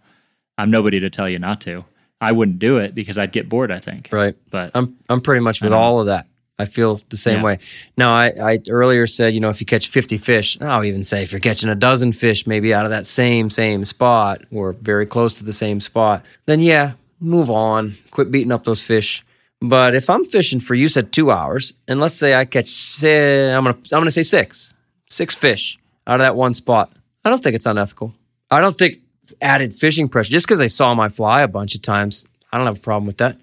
Speaker 4: I'm nobody to tell you not to. I wouldn't do it because I'd get bored. I think.
Speaker 1: Right.
Speaker 4: But
Speaker 1: I'm I'm pretty much with all of that. I feel the same
Speaker 4: Yeah.
Speaker 1: way. Now, I, I earlier said, you know, if you catch 50 fish, I'll even say if you're catching a dozen fish, maybe out of that same, same spot or very close to the same spot, then yeah, move on, quit beating up those fish. But if I'm fishing for, you said two hours, and let's say I catch, say, I'm going to, I'm going to say six, six fish out of that one spot. I don't think it's unethical. I don't think added fishing pressure, just because I saw my fly a bunch of times, I don't have a problem with that.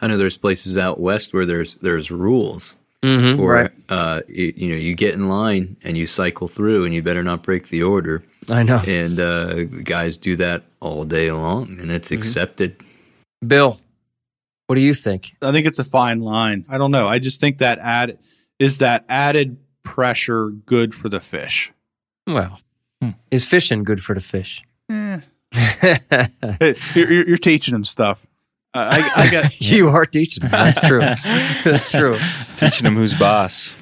Speaker 2: I know there's places out west where there's there's rules,
Speaker 1: Mm-hmm,
Speaker 2: or
Speaker 1: right.
Speaker 2: uh, you, you know, you get in line and you cycle through, and you better not break the order.
Speaker 1: I know.
Speaker 2: And uh, guys do that all day long, and it's accepted.
Speaker 1: Bill, what do you think?
Speaker 3: I think it's a fine line. I don't know. I just think that add is that added pressure good for the fish.
Speaker 1: Well,
Speaker 4: Hmm.
Speaker 1: is fishing good for the fish?
Speaker 3: Eh. Hey, you're, you're, you're teaching them stuff. Uh, I, I got [LAUGHS]
Speaker 1: you are teaching them. That's true. That's true. [LAUGHS]
Speaker 5: Teaching them who's boss.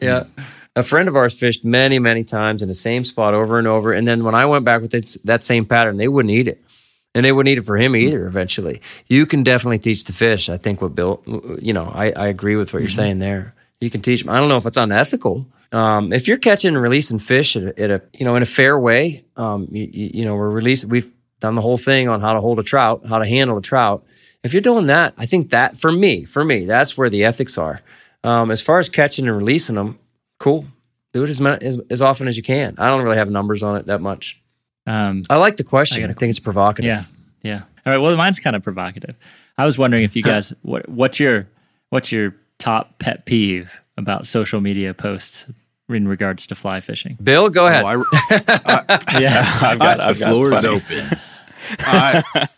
Speaker 1: Yeah. A friend of ours fished many, many times in the same spot over and over. And then when I went back with this, that same pattern, they wouldn't eat it. And they wouldn't eat it for him either eventually. You can definitely teach the fish. I think what Bill, you know, I, I agree with what you're saying there. You can teach them. I don't know if it's unethical. Um, if you're catching and releasing fish at a, at a you know, in a fair way, um, you, you know, we're releasing, we've done the whole thing on how to hold a trout, how to handle a trout. If you're doing that, I think that for me, for me, that's where the ethics are. Um, as far as catching and releasing them, cool. Do it as, as as often as you can. I don't really have numbers on it that much.
Speaker 4: um,
Speaker 1: I like the question.
Speaker 4: I
Speaker 1: I, think it's provocative.
Speaker 4: Yeah, yeah. All right. Well, mine's kind of provocative. I was wondering if you guys, what, what's your what's your top pet peeve about social media posts in regards to fly fishing?
Speaker 1: Bill, go ahead.
Speaker 3: Oh, [LAUGHS] I,
Speaker 4: Yeah,
Speaker 5: I've got, I've
Speaker 2: the floor is open. [LAUGHS]
Speaker 3: I, [LAUGHS]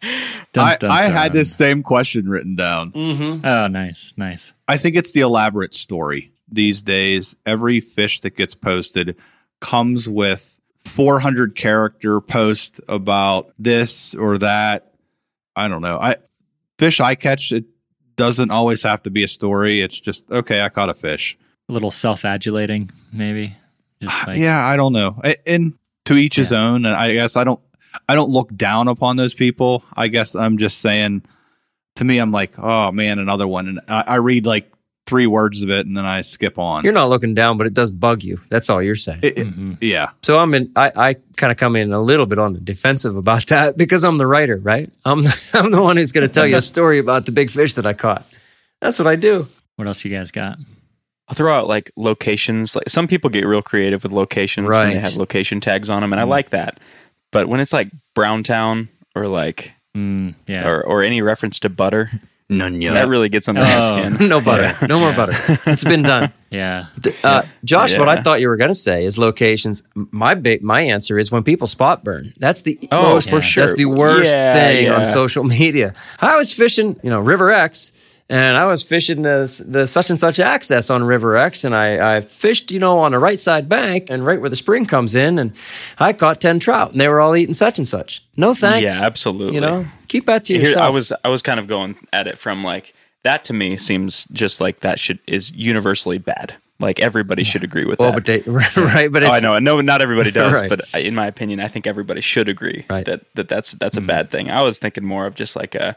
Speaker 4: Dun,
Speaker 3: I,
Speaker 4: dun,
Speaker 3: I
Speaker 4: dun.
Speaker 3: had this same question written down.
Speaker 1: mm-hmm.
Speaker 4: Oh, nice, nice.
Speaker 3: I think it's the elaborate story these days. Every fish that gets posted comes with 400 character post about this or that. I don't know. I fish I catch it doesn't always have to be a story. It's just okay. I caught a fish.
Speaker 4: A little self-adulating, maybe. Just uh, like,
Speaker 3: yeah, I don't know. And to each his own. And I guess I don't. I don't look down upon those people. I guess I'm just saying. To me, I'm like, oh man, another one, and I, I read like three words of it, and then I skip on.
Speaker 1: You're not looking down, but it does bug you. That's all you're saying.
Speaker 3: It- it-
Speaker 4: Mhm.
Speaker 3: yeah,
Speaker 1: so I'm in. I, I kind of come in a little bit on the defensive about [LAUGHS] that because I'm the writer, right? I'm the, [LAUGHS] I'm the one who's going to tell you a story about the big fish that I caught. That's what I do.
Speaker 4: What else you guys got?
Speaker 5: I'll throw out like locations. Like some people get real creative with locations when they have location tags on them, and I like that. But when it's like Browntown or like
Speaker 4: Mm, yeah.
Speaker 5: or or any reference to butter,
Speaker 2: None yet.
Speaker 5: that really gets under
Speaker 4: Oh.
Speaker 5: my skin. [LAUGHS]
Speaker 1: no butter. No more butter. [LAUGHS] It's been done.
Speaker 4: yeah.
Speaker 1: Uh, Josh, what I thought you were going to say is locations. My big, my answer is when people spot burn. That's the
Speaker 5: Oh,
Speaker 1: most,
Speaker 5: for sure.
Speaker 1: That's the worst
Speaker 5: Yeah,
Speaker 1: thing on social media. I was fishing, you know, River X, and I was fishing the the such and such access on River X, and I, I fished, you know, on the right side bank and right where the spring comes in, and I caught ten trout, and they were all eating such and such. No thanks.
Speaker 5: Yeah, absolutely.
Speaker 1: You know, keep that to
Speaker 5: Here-
Speaker 1: yourself.
Speaker 5: I was I was kind of going at it from like that to me seems just like that should is universally bad. Like everybody should agree with
Speaker 1: well,
Speaker 5: that.
Speaker 1: but they, [LAUGHS] right, but
Speaker 5: Oh,
Speaker 1: it's,
Speaker 5: I know. No, not everybody [LAUGHS] does,
Speaker 1: Right.
Speaker 5: but in my opinion, I think everybody should agree
Speaker 1: Right.
Speaker 5: that, that that's that's a hmm. bad thing. I was thinking more of just like a.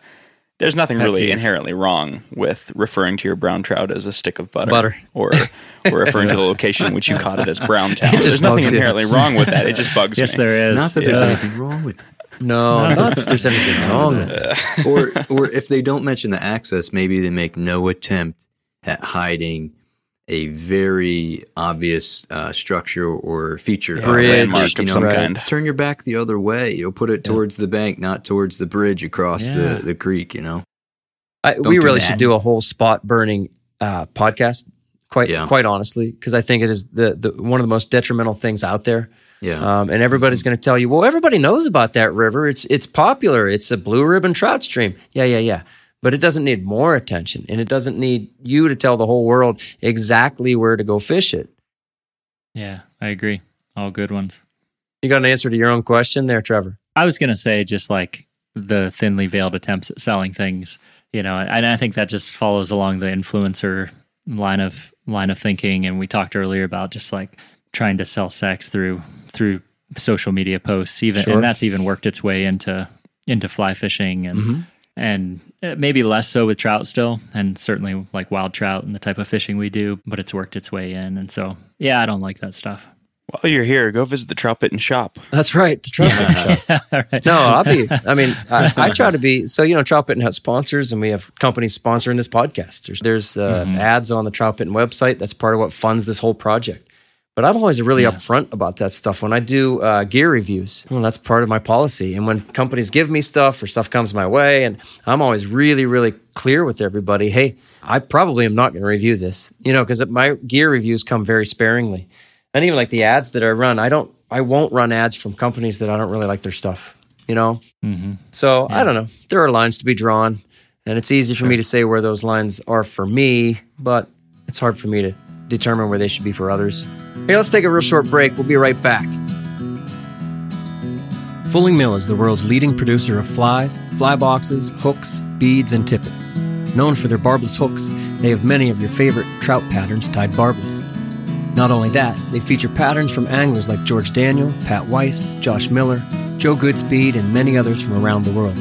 Speaker 5: There's nothing
Speaker 4: Pet
Speaker 5: really
Speaker 4: peeve.
Speaker 5: inherently wrong with referring to your brown trout as a stick of butter,
Speaker 1: Butter.
Speaker 5: or [LAUGHS] or referring to the location in which you caught it as brown town. There's nothing
Speaker 1: bugs you.
Speaker 5: inherently wrong with that. It just bugs
Speaker 4: Yes,
Speaker 5: me.
Speaker 4: Yes, there is.
Speaker 2: Not that there's
Speaker 4: Yeah.
Speaker 2: anything wrong with that.
Speaker 1: No, not that there's anything [LAUGHS] wrong with it.
Speaker 2: or or if they don't mention the access, maybe they make no attempt at hiding a very obvious uh, structure or feature,
Speaker 1: Bridge,
Speaker 2: uh,
Speaker 5: landmark of some
Speaker 2: know,
Speaker 5: kind.
Speaker 2: Turn your back the other way. You'll put it towards the bank, not towards the bridge across
Speaker 4: Yeah.
Speaker 2: the, the creek. You know,
Speaker 1: I, we really
Speaker 2: that.
Speaker 1: should do a whole spot burning uh, podcast. Quite,
Speaker 2: Yeah.
Speaker 1: quite honestly, because I think it is the, the one of the most detrimental things out there.
Speaker 2: Yeah.
Speaker 1: Um, and everybody's going to tell you, well, everybody knows about that river. It's it's popular. It's a blue ribbon trout stream. Yeah, yeah, yeah. But it doesn't need more attention, and it doesn't need you to tell the whole world exactly where to go fish it.
Speaker 4: Yeah, I agree. All good ones.
Speaker 1: You got an answer to your own question there, Trevor?
Speaker 4: I was going to say just like the thinly veiled attempts at selling things, you know, and I think that just follows along the influencer line of line of thinking. And we talked earlier about just like trying to sell sex through through social media posts, even
Speaker 1: Sure.
Speaker 4: and that's even worked its way into into fly fishing and
Speaker 1: Mhm.
Speaker 4: and uh, maybe less so with trout still, and certainly like wild trout and the type of fishing we do, but it's worked its way in, and so yeah, I don't like that stuff.
Speaker 5: While you're here, go visit the Troutbitten shop.
Speaker 1: That's right. The Troutbitten shop. [LAUGHS]
Speaker 4: All right.
Speaker 1: No, I'll be. I mean, I, I try to be. So you know, Troutbitten has sponsors, and we have companies sponsoring this podcast. There's, there's uh, ads on the Troutbitten website. That's part of what funds this whole project. But I'm always really upfront about that stuff when I do uh, gear reviews. Well, that's part of my policy. And when companies give me stuff or stuff comes my way, and I'm always really, really clear with everybody. Hey, I probably am not going to review this. You know, because my gear reviews come very sparingly, and even like the ads that I run, I don't, I won't run ads from companies that I don't really like their stuff. You know,
Speaker 4: hmm
Speaker 1: so I don't know. There are lines to be drawn, and it's easy for me to say where those lines are for me, but it's hard for me to determine where they should be for others. Hey, let's take a real short break. We'll be right back. Fulling Mill is the world's leading producer of flies, fly boxes, hooks, beads, and tippet. Known for their barbless hooks, they have many of your favorite trout patterns tied barbless. Not only that, they feature patterns from anglers like George Daniel, Pat Weiss, Josh Miller, Joe Goodspeed, and many others from around the world.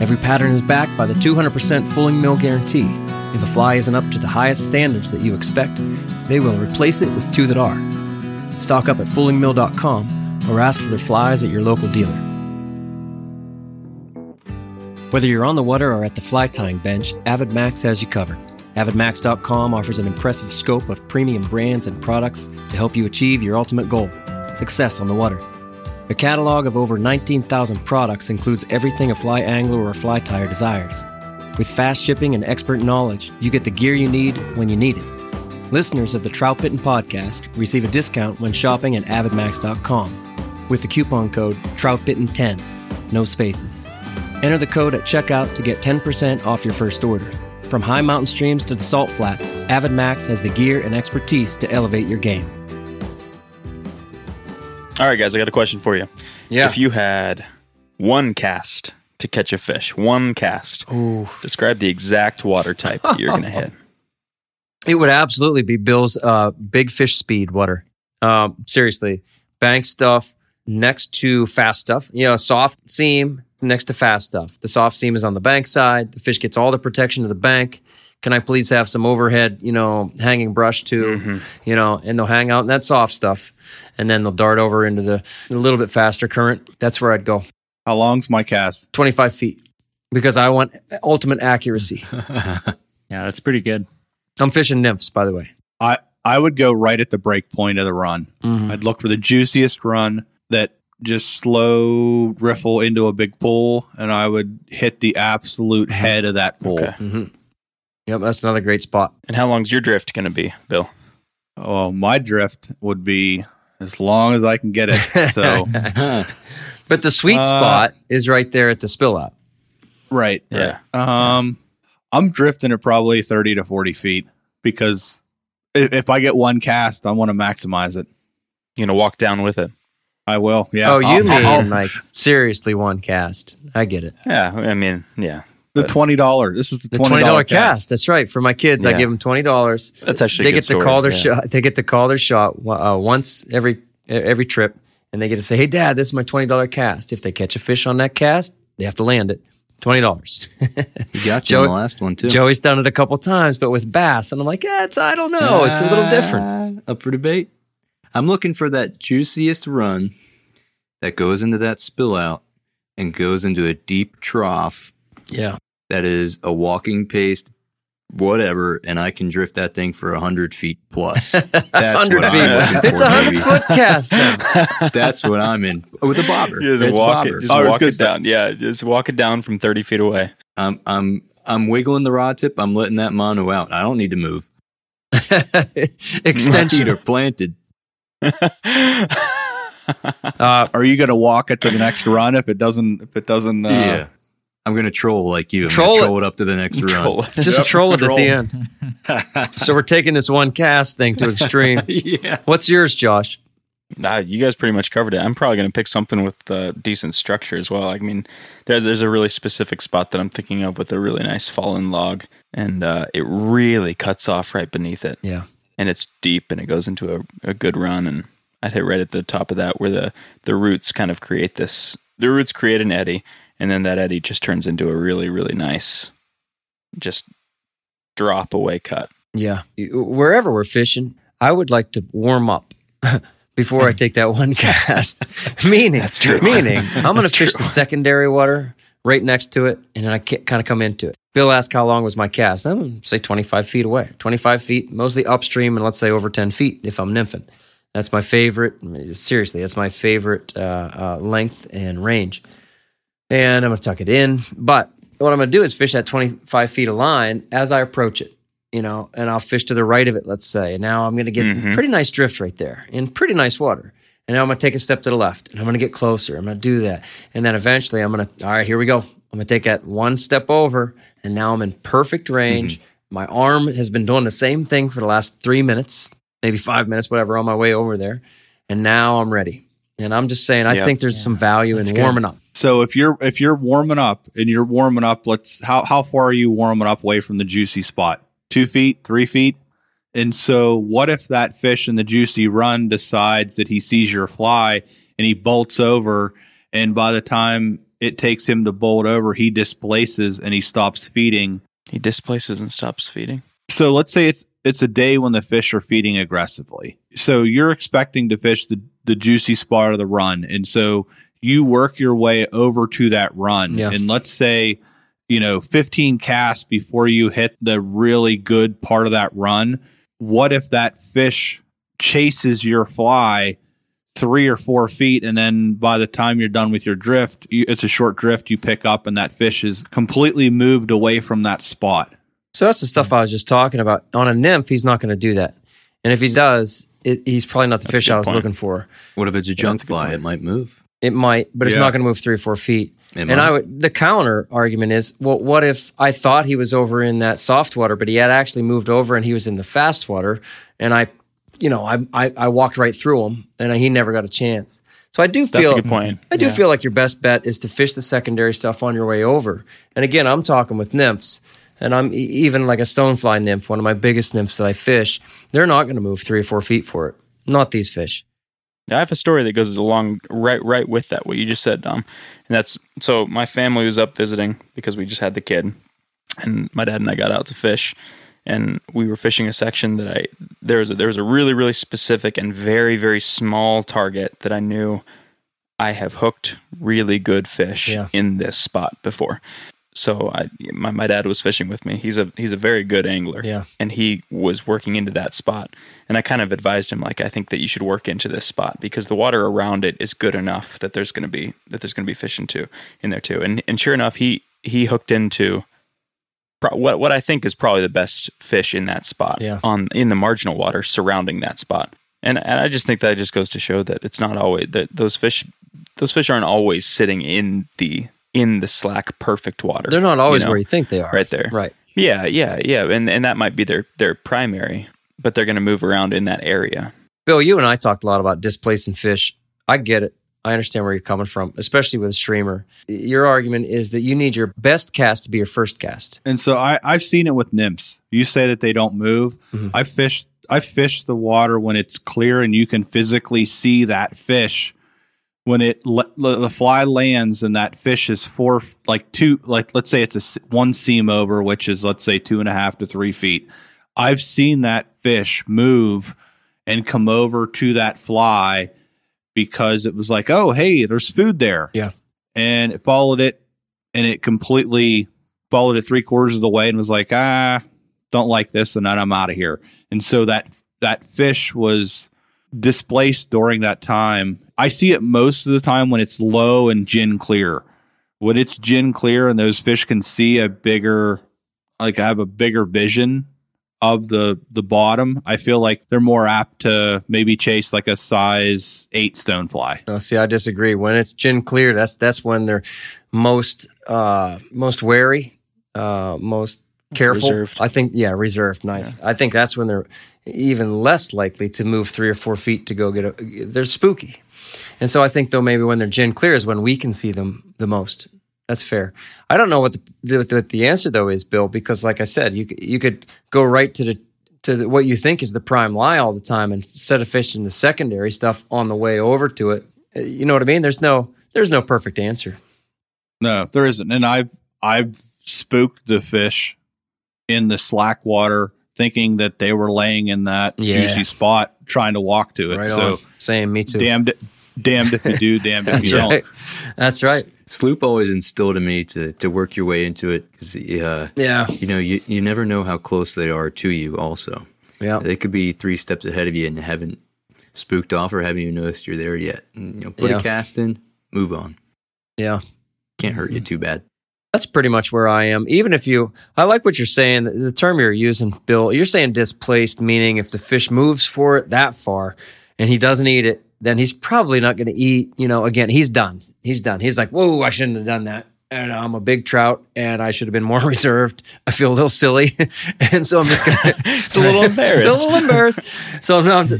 Speaker 1: Every pattern is backed by the 200% Fulling Mill guarantee. If a fly isn't up to the highest standards that you expect, they will replace it with two that are. Stock up at fullingmill.com or ask for their flies at your local dealer. Whether you're on the water or at the fly tying bench, AvidMax has you covered. AvidMax.com offers an impressive scope of premium brands and products to help you achieve your ultimate goal success on the water. A catalog of over 19,000 products includes everything a fly angler or fly tyer desires. With fast shipping and expert knowledge, you get the gear you need when you need it. Listeners of the Troutbitten podcast receive a discount when shopping at avidmax.com with the coupon code Troutbitten10, no spaces. Enter the code at checkout to get 10% off your first order. From high mountain streams to the salt flats, AvidMax has the gear and expertise to elevate your game.
Speaker 5: All right, guys, I got a question for you.
Speaker 1: Yeah.
Speaker 5: If you had one cast to catch a fish, one cast,
Speaker 1: Ooh.
Speaker 5: describe the exact water type that you're going [LAUGHS] to hit.
Speaker 1: It would absolutely be Bill's uh, big fish speed water. Um, seriously, bank stuff next to fast stuff. You know, soft seam next to fast stuff. The soft seam is on the bank side. The fish gets all the protection of the bank. Can I please have some overhead, you know, hanging brush too, you know, and they'll hang out in that soft stuff and then they'll dart over into the a little bit faster current. That's where I'd go.
Speaker 3: How long's my cast?
Speaker 1: 25 feet because I want ultimate accuracy. [LAUGHS]
Speaker 4: Yeah, that's pretty good.
Speaker 1: I'm fishing nymphs, by the way.
Speaker 3: I I would go right at the break point of the run.
Speaker 1: Mhm.
Speaker 3: I'd look for the juiciest run that just slow riffle into a big pool, and I would hit the absolute head of that pool.
Speaker 5: Okay.
Speaker 1: Mhm. Yep, that's another great spot.
Speaker 5: And how long's your drift going to be, Bill?
Speaker 3: Oh, my drift would be as long as I can get it. So [LAUGHS]
Speaker 1: But the sweet
Speaker 3: Uh,
Speaker 1: spot is right there at the spill out.
Speaker 3: right,
Speaker 5: Yeah.
Speaker 3: Um, I'm drifting at probably 30 to 40 feet because if, if I get one cast, I want to maximize it.
Speaker 5: You're going to walk down with it.
Speaker 3: I will. Yeah.
Speaker 1: oh, you
Speaker 3: I'll-
Speaker 1: mean
Speaker 3: I'll-
Speaker 1: like seriously one cast? I get it.
Speaker 5: Yeah. I mean, yeah.
Speaker 3: the twenty dollars? This is the
Speaker 1: The
Speaker 3: twenty
Speaker 1: twenty dollar
Speaker 3: dollar
Speaker 1: cast. That's right. For my kids, I give them twenty dollars.
Speaker 5: That's actually a
Speaker 1: They
Speaker 5: good
Speaker 1: get to
Speaker 5: story.
Speaker 1: call their
Speaker 5: Yeah.
Speaker 1: shot. They get to call their shot uh, once every every trip, and they get to say, "Hey, Dad, this is my twenty dollar cast." If they catch a fish on that cast, they have to land it. Twenty dollars.
Speaker 2: You got [LAUGHS] you
Speaker 1: Joe-
Speaker 2: on the last one too.
Speaker 1: Joey's done it a couple times, but with bass, and I'm like, yeah, it's I don't know, it's a little different.
Speaker 2: Uh, Up for debate. I'm looking for that juiciest run that goes into that spill out and goes into a deep trough
Speaker 1: Yeah,
Speaker 2: that is a walking pace, whatever, and I can drift that thing for hundred feet plus. [LAUGHS] That's
Speaker 1: hundred
Speaker 2: what
Speaker 1: feet.
Speaker 2: I'm
Speaker 1: It's a hundred foot cast. [LAUGHS]
Speaker 2: That's what I'm in with a bobber.
Speaker 5: You just
Speaker 2: it's
Speaker 5: walk
Speaker 2: bobber.
Speaker 5: it, just
Speaker 3: I was
Speaker 5: walk it
Speaker 3: say-
Speaker 5: down. Yeah, just walk it down from 30 feet away.
Speaker 2: I'm I'm I'm wiggling the rod tip. I'm letting that mono out. I don't need to move. [LAUGHS] My feet
Speaker 1: Extension.
Speaker 2: are planted.
Speaker 1: Uh,
Speaker 3: Are you going to walk it to the next run if it doesn't? If it doesn't? Uh,
Speaker 2: yeah. I'm gonna troll like you. I'm
Speaker 1: Troll
Speaker 2: gonna
Speaker 1: it.
Speaker 2: troll it up to the next
Speaker 5: Troll
Speaker 2: run.
Speaker 5: it.
Speaker 1: just
Speaker 3: Yep,
Speaker 1: troll it at
Speaker 3: troll.
Speaker 1: the end. [LAUGHS] so we're taking this one cast thing to extreme. [LAUGHS]
Speaker 2: yeah.
Speaker 1: What's yours, Josh?
Speaker 5: Nah, you guys pretty much covered it. I'm probably going to pick something with uh, decent structure as well. I mean, there, there's a really specific spot that I'm thinking of with a really nice fallen log, and uh, it really cuts off right beneath it.
Speaker 1: Yeah.
Speaker 5: And it's deep and it goes into a, a good run. And I'd hit right at the top of that where the the roots kind of create this. The roots create an eddy, and then that eddy just turns into a really really nice, just drop away cut.
Speaker 1: Yeah. Wherever we're fishing, I would like to warm up [LAUGHS] before I [LAUGHS] take that one cast. [LAUGHS] meaning,
Speaker 5: That's true.
Speaker 1: meaning, I'm going to fish
Speaker 5: true.
Speaker 1: the secondary water right next to it, and then I kind of come into it. Bill asked how long was my cast. I'm say 25 feet away. 25 feet, mostly upstream, and let's say over 10 feet if I'm nymphing. That's my favorite. Seriously, that's my favorite uh, uh, length and range. And I'm going to tuck it in. But what I'm going to do is fish at 25 feet of line as I approach it, you know, and I'll fish to the right of it, let's say. And now I'm going to get
Speaker 5: Mhm.
Speaker 1: pretty nice drift right there in pretty nice water. And now I'm going to take a step to the left and I'm going to get closer. I'm going to do that. And then eventually I'm going to, all right, here we go. I'm going to take that one step over. And now I'm in perfect range. My arm has been doing the same thing for the last three minutes, maybe five minutes, whatever, on my way over there. And now I'm ready. And I'm just saying, I
Speaker 5: Yeah.
Speaker 1: think there's some value in
Speaker 4: good.
Speaker 1: warming up.
Speaker 3: So if you're if you're warming up and you're warming up, let's how how far are you warming up away from the juicy spot? Two feet, three feet. And so, what if that fish in the juicy run decides that he sees your fly and he bolts over, and by the time it takes him to bolt over, he displaces and he stops feeding.
Speaker 5: He displaces and stops feeding.
Speaker 3: So let's say it's it's a day when the fish are feeding aggressively. So you're expecting to fish the the juicy spot of the run, and so you work your way over to that run.
Speaker 1: Yeah.
Speaker 3: And let's say you know 15 casts before you hit the really good part of that run. What if that fish chases your fly? Three or four feet, and then by the time you're done with your drift, you, it's a short drift you pick up, and that fish is completely moved away from that spot.
Speaker 1: So that's the stuff I was just talking about. On a nymph, he's not going to do that. And if he does, it, he's probably not the
Speaker 5: That's
Speaker 1: fish I was
Speaker 5: point.
Speaker 1: looking for.
Speaker 2: What if it's a junk
Speaker 5: that's
Speaker 2: fly?
Speaker 5: point.
Speaker 2: It might move.
Speaker 1: It might, but it's
Speaker 3: Yeah.
Speaker 1: not going to move three or four feet.
Speaker 2: It
Speaker 1: and
Speaker 2: might.
Speaker 1: I would, the counter argument is, well, what if I thought he was over in that soft water, but he had actually moved over and he was in the fast water, and I, you know, I I, I walked right through him, and he never got a chance. So I do
Speaker 5: That's
Speaker 1: feel
Speaker 5: a good point.
Speaker 1: I do
Speaker 5: Yeah.
Speaker 1: feel like your best bet is to fish the secondary stuff on your way over. And again, I'm talking with nymphs, and I'm even like a stonefly nymph, one of my biggest nymphs that I fish. They're not going to move three or four feet for it. Not these fish.
Speaker 5: I have a story that goes along right right with that what you just said, Dom. And that's so my family was up visiting because we just had the kid, and my dad and I got out to fish, and we were fishing a section that I there was a, there was a really really specific and very very small target that I knew I have hooked really good fish
Speaker 1: Yeah.
Speaker 5: in this spot before. So I my, my dad was fishing with me. He's a he's a very good angler
Speaker 1: Yeah.
Speaker 5: and he was working into that spot and i kind of advised him like i think that you should work into this spot because the water around it is good enough that there's going to be that there's going to be fish into in there too and and sure enough he he hooked into pro- what what i think is probably the best fish in that spot
Speaker 1: Yeah.
Speaker 5: on in the marginal water surrounding that spot and and i just think that just goes to show that it's not always that those fish those fish aren't always sitting in the in the slack perfect water
Speaker 1: They're not always
Speaker 5: know,
Speaker 1: where you think they are.
Speaker 5: right there
Speaker 1: Right.
Speaker 5: yeah, yeah, yeah, and and that might be their their primary, but they're going to move around in that area.
Speaker 1: Bill, you and I talked a lot about displacing fish. I get it. I understand where you're coming from, especially with a streamer. Your argument is that you need your best cast to be your first cast.
Speaker 3: And so I, I've seen it with nymphs. You say that they don't move.
Speaker 1: Mhm.
Speaker 3: I fished I fished the water when it's clear and you can physically see that fish when it le- le- the fly lands and that fish is four like two like let's say it's a one seam over which is let's say two and a half to three feet. I've seen that fish move and come over to that fly because it was like oh hey there's food there
Speaker 1: Yeah.
Speaker 3: and it followed it and it completely followed it three quarters of the way and was like, ah, don't like this, and then I'm out of here. And so that that fish was displaced during that time. I see it most of the time when it's low and gin clear. When it's gin clear and those fish can see a bigger, like I have a bigger vision of the the bottom, I feel like they're more apt to maybe chase like a size eight stonefly.
Speaker 1: Oh, see, I disagree. When it's gin clear, that's that's when they're most uh, most wary, uh, most careful.
Speaker 5: Reserved.
Speaker 1: I think, yeah, reserved. Nice. I think that's when they're even less likely to move three or four feet to go get a. They're spooky, and so I think though maybe when they're gin clear is when we can see them the most. That's fair. I don't know what the, what the answer though is, Bill, because like I said, you you could go right to the to the, what you think is the prime lie all the time instead of fishing the secondary stuff on the way over to it. Uh, You know what I mean? There's no there's no perfect answer.
Speaker 3: No, there isn't. And I've I've spooked the fish in the slack water, thinking that they were laying in that
Speaker 1: Yeah.
Speaker 3: juicy spot, trying to walk to it.
Speaker 1: Right
Speaker 3: so
Speaker 1: on. Same, me too.
Speaker 3: damned, damned if you do, damned if you
Speaker 1: right. Don't. That's right.
Speaker 2: Sloop always instilled in me to to work your way into it because uh,
Speaker 1: Yeah.
Speaker 2: you know you you never know how close they are to you. Also,
Speaker 1: Yeah.
Speaker 2: they could be three steps ahead of you and haven't spooked off or haven't even noticed you're there yet. And, you know, put
Speaker 1: Yeah.
Speaker 2: a cast in, move on.
Speaker 1: Yeah.
Speaker 2: Can't hurt you too bad.
Speaker 1: That's pretty much where I am. Even if you, I like what you're saying. The term you're using, Bill, you're saying displaced, meaning if the fish moves for it that far and he doesn't eat it, then he's probably not going to eat. You know, again, he's done. He's done. He's like, whoa, I shouldn't have done that. And I'm a big trout and I should have been more [LAUGHS] reserved. I feel a little silly. [LAUGHS] and so I'm just going [LAUGHS] to,
Speaker 5: It's a little embarrassed.
Speaker 1: a little embarrassed. So I'm not,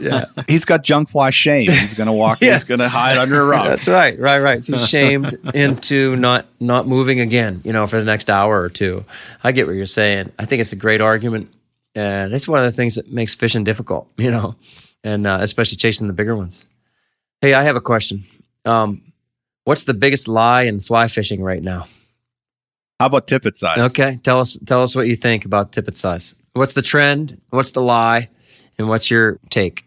Speaker 1: yeah.
Speaker 3: He's got junk fly shame. He's gonna walk.
Speaker 1: Yes.
Speaker 3: He's gonna hide under a rock.
Speaker 1: That's right, right, right. So he's shamed into not not moving again, you know, for the next hour or two. I get what you're saying. I think it's a great argument, and it's one of the things that makes fishing difficult, you know, and uh, especially chasing the bigger ones. Hey, I have a question. Um, what's the biggest lie in fly fishing right now?
Speaker 3: How about tippet size?
Speaker 1: Okay, tell us tell us what you think about tippet size. What's the trend? What's the lie? And what's your take?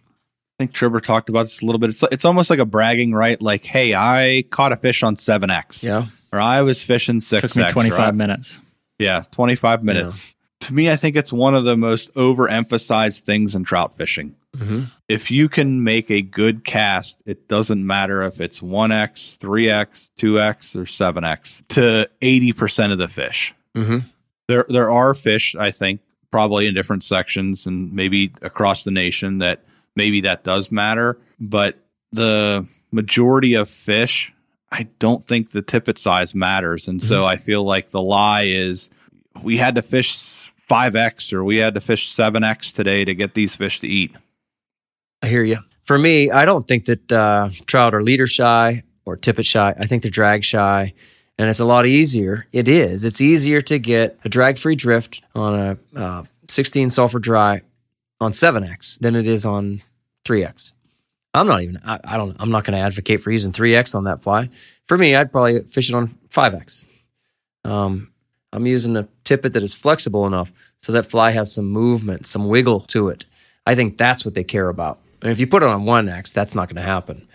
Speaker 3: I think Trevor talked about this a little bit. It's it's almost like a bragging right. Like, hey, I caught a fish on seven x.
Speaker 1: Yeah,
Speaker 3: Or I was fishing six
Speaker 4: Took me
Speaker 3: x.
Speaker 4: 25 minutes.
Speaker 3: Yeah, 25 minutes. To me, I think it's one of the most overemphasized things in trout fishing.
Speaker 1: Mhm.
Speaker 3: If you can make a good cast, it doesn't matter if it's 1x, 3x, 2x, or 7x to 80% of the fish.
Speaker 1: mm-hmm.
Speaker 3: There, there are fish, I think, probably in different sections and maybe across the nation that maybe that does matter. But the majority of fish, I don't think the tippet size matters. And so I feel like the lie is we had to fish 5x or we had to fish 7x today to get these fish to eat.
Speaker 1: I hear you. For me, I don't think that uh, trout are leader shy or tippet shy. I think they're drag shy, and it's a lot easier. It is. It's easier to get a drag free drift on a uh, 16 sulfur dry on 7x than it is on 3x. I'm not even. I, I don't. I'm not going to advocate for using 3x on that fly. For me, I'd probably fish it on 5x. Um, I'm using a tippet that is flexible enough so that fly has some movement, some wiggle to it. I think that's what they care about. And if you put it on 1x, that's not going to happen.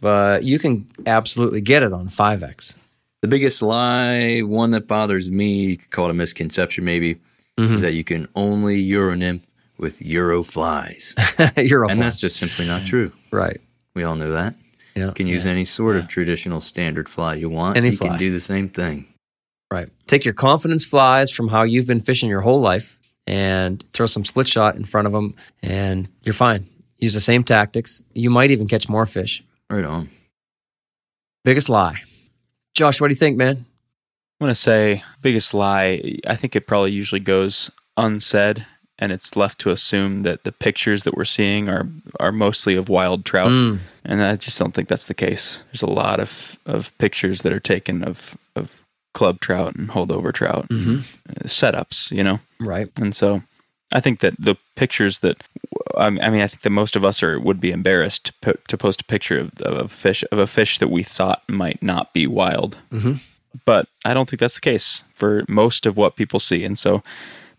Speaker 1: But you can absolutely get it on 5x.
Speaker 2: The biggest lie, one that bothers me, you could call it a misconception maybe, is mm-hmm. that you can only Euro nymph with Euro flies. [LAUGHS]
Speaker 1: You're
Speaker 2: and that's just simply not true.
Speaker 1: right.
Speaker 2: We all know that.
Speaker 1: Yeah.
Speaker 2: You can use any sort of traditional standard fly you want.
Speaker 1: Any
Speaker 2: you
Speaker 1: fly.
Speaker 2: can do the same thing.
Speaker 1: Right. Take your confidence flies from how you've been fishing your whole life and throw some split shot in front of them, and you're fine. Use the same tactics. You might even catch more fish.
Speaker 2: Right on.
Speaker 1: Biggest lie. Josh, what do you think, man?
Speaker 5: I'm going to say biggest lie. I think it probably usually goes unsaid, and it's left to assume that the pictures that we're seeing are are mostly of wild trout,
Speaker 1: Mm.
Speaker 5: and I just don't think that's the case. There's a lot of of pictures that are taken of of club trout and holdover trout
Speaker 1: Mm-hmm.
Speaker 5: uh, setups, you know,
Speaker 1: Right.
Speaker 5: and so I think that the pictures that I mean, I think that most of us are would be embarrassed to, put, to post a picture of, of a fish of a fish that we thought might not be wild
Speaker 1: Mhm.
Speaker 5: but I don't think that's the case for most of what people see. And so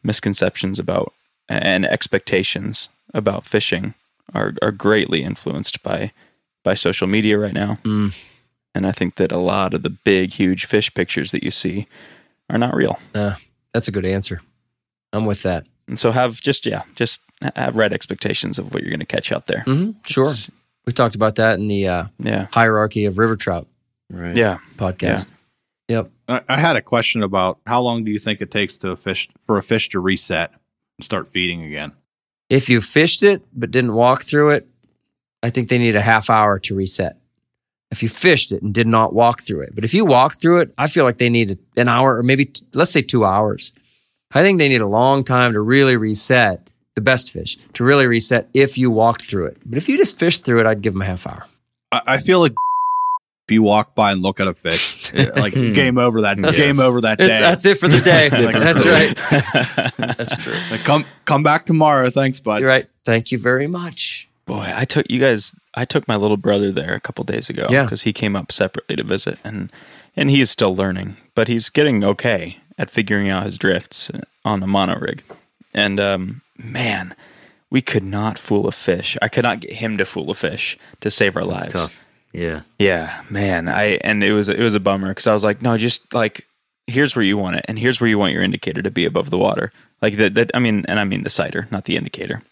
Speaker 5: misconceptions about and expectations about fishing are, are greatly influenced by, by social media right now.
Speaker 1: Mm.
Speaker 5: And I think that a lot of the big, huge fish pictures that you see are not real.
Speaker 1: Uh, that's a good answer. I'm with that.
Speaker 5: And so have just, yeah, just have right expectations of what you're going to catch out there.
Speaker 1: hmm Sure.
Speaker 5: It's-
Speaker 1: We talked about that in the uh,
Speaker 5: Yeah.
Speaker 1: hierarchy of river trout
Speaker 2: Right.
Speaker 5: Yeah.
Speaker 1: podcast. Yep.
Speaker 3: I, I had a question about how long do you think it takes to a fish for a fish to reset and start feeding again?
Speaker 1: If you fished it but didn't walk through it, I think they need a half hour to reset. If you fished it and did not walk through it, but if you walked through it, I feel like they need an hour or maybe t- let's say two hours. I think they need a long time to really reset the best fish to really reset if you walked through it. But if you just fished through it, I'd give them a half hour.
Speaker 3: I, I feel like [LAUGHS] If you walk by and look at a fish, [LAUGHS] like game over that game over that day.
Speaker 1: That's, that's it for the day. [LAUGHS] that's right. That's true.
Speaker 3: Like, come come back tomorrow. Thanks, bud.
Speaker 1: You're right. Thank you very much.
Speaker 5: Boy, I took you guys. I took my little brother there a couple days ago.
Speaker 1: Yeah.
Speaker 5: because he came up separately to visit, and and he's still learning, but he's getting okay at figuring out his drifts on the mono rig. And um, man, we could not fool a fish. I could not get him to fool a fish to save our
Speaker 2: It's
Speaker 5: lives.
Speaker 2: tough. Yeah.
Speaker 5: Yeah, man. I and it was it was a bummer because I was like, no, just like here's where you want it, and here's where you want your indicator to be above the water. Like that. That I mean, and I mean the sighter, not the indicator.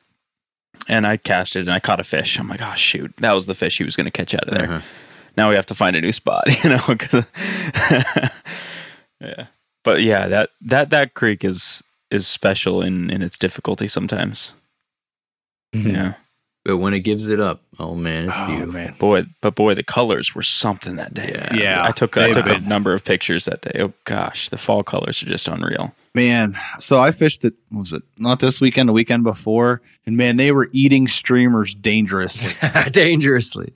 Speaker 5: And I casted and I caught a fish. I'm like, oh shoot, that was the fish he was going to catch out of there.
Speaker 2: Uh-huh.
Speaker 5: Now we have to find a new spot, [LAUGHS] you know. [LAUGHS] yeah, but yeah, that that that creek is is special in in its difficulty sometimes. Yeah.
Speaker 2: But when it gives it up, oh man, it's
Speaker 3: Oh,
Speaker 2: beautiful.
Speaker 3: man.
Speaker 5: Boy, but boy, the colors were something that day.
Speaker 2: Yeah.
Speaker 3: Yeah,
Speaker 5: I took I
Speaker 3: they've
Speaker 5: took a number of pictures that day. Oh gosh, the fall colors are just unreal.
Speaker 3: Man, so I fished it. what Was it not this weekend? The weekend before, and man, they were eating streamers dangerously. [LAUGHS]
Speaker 1: Dangerously.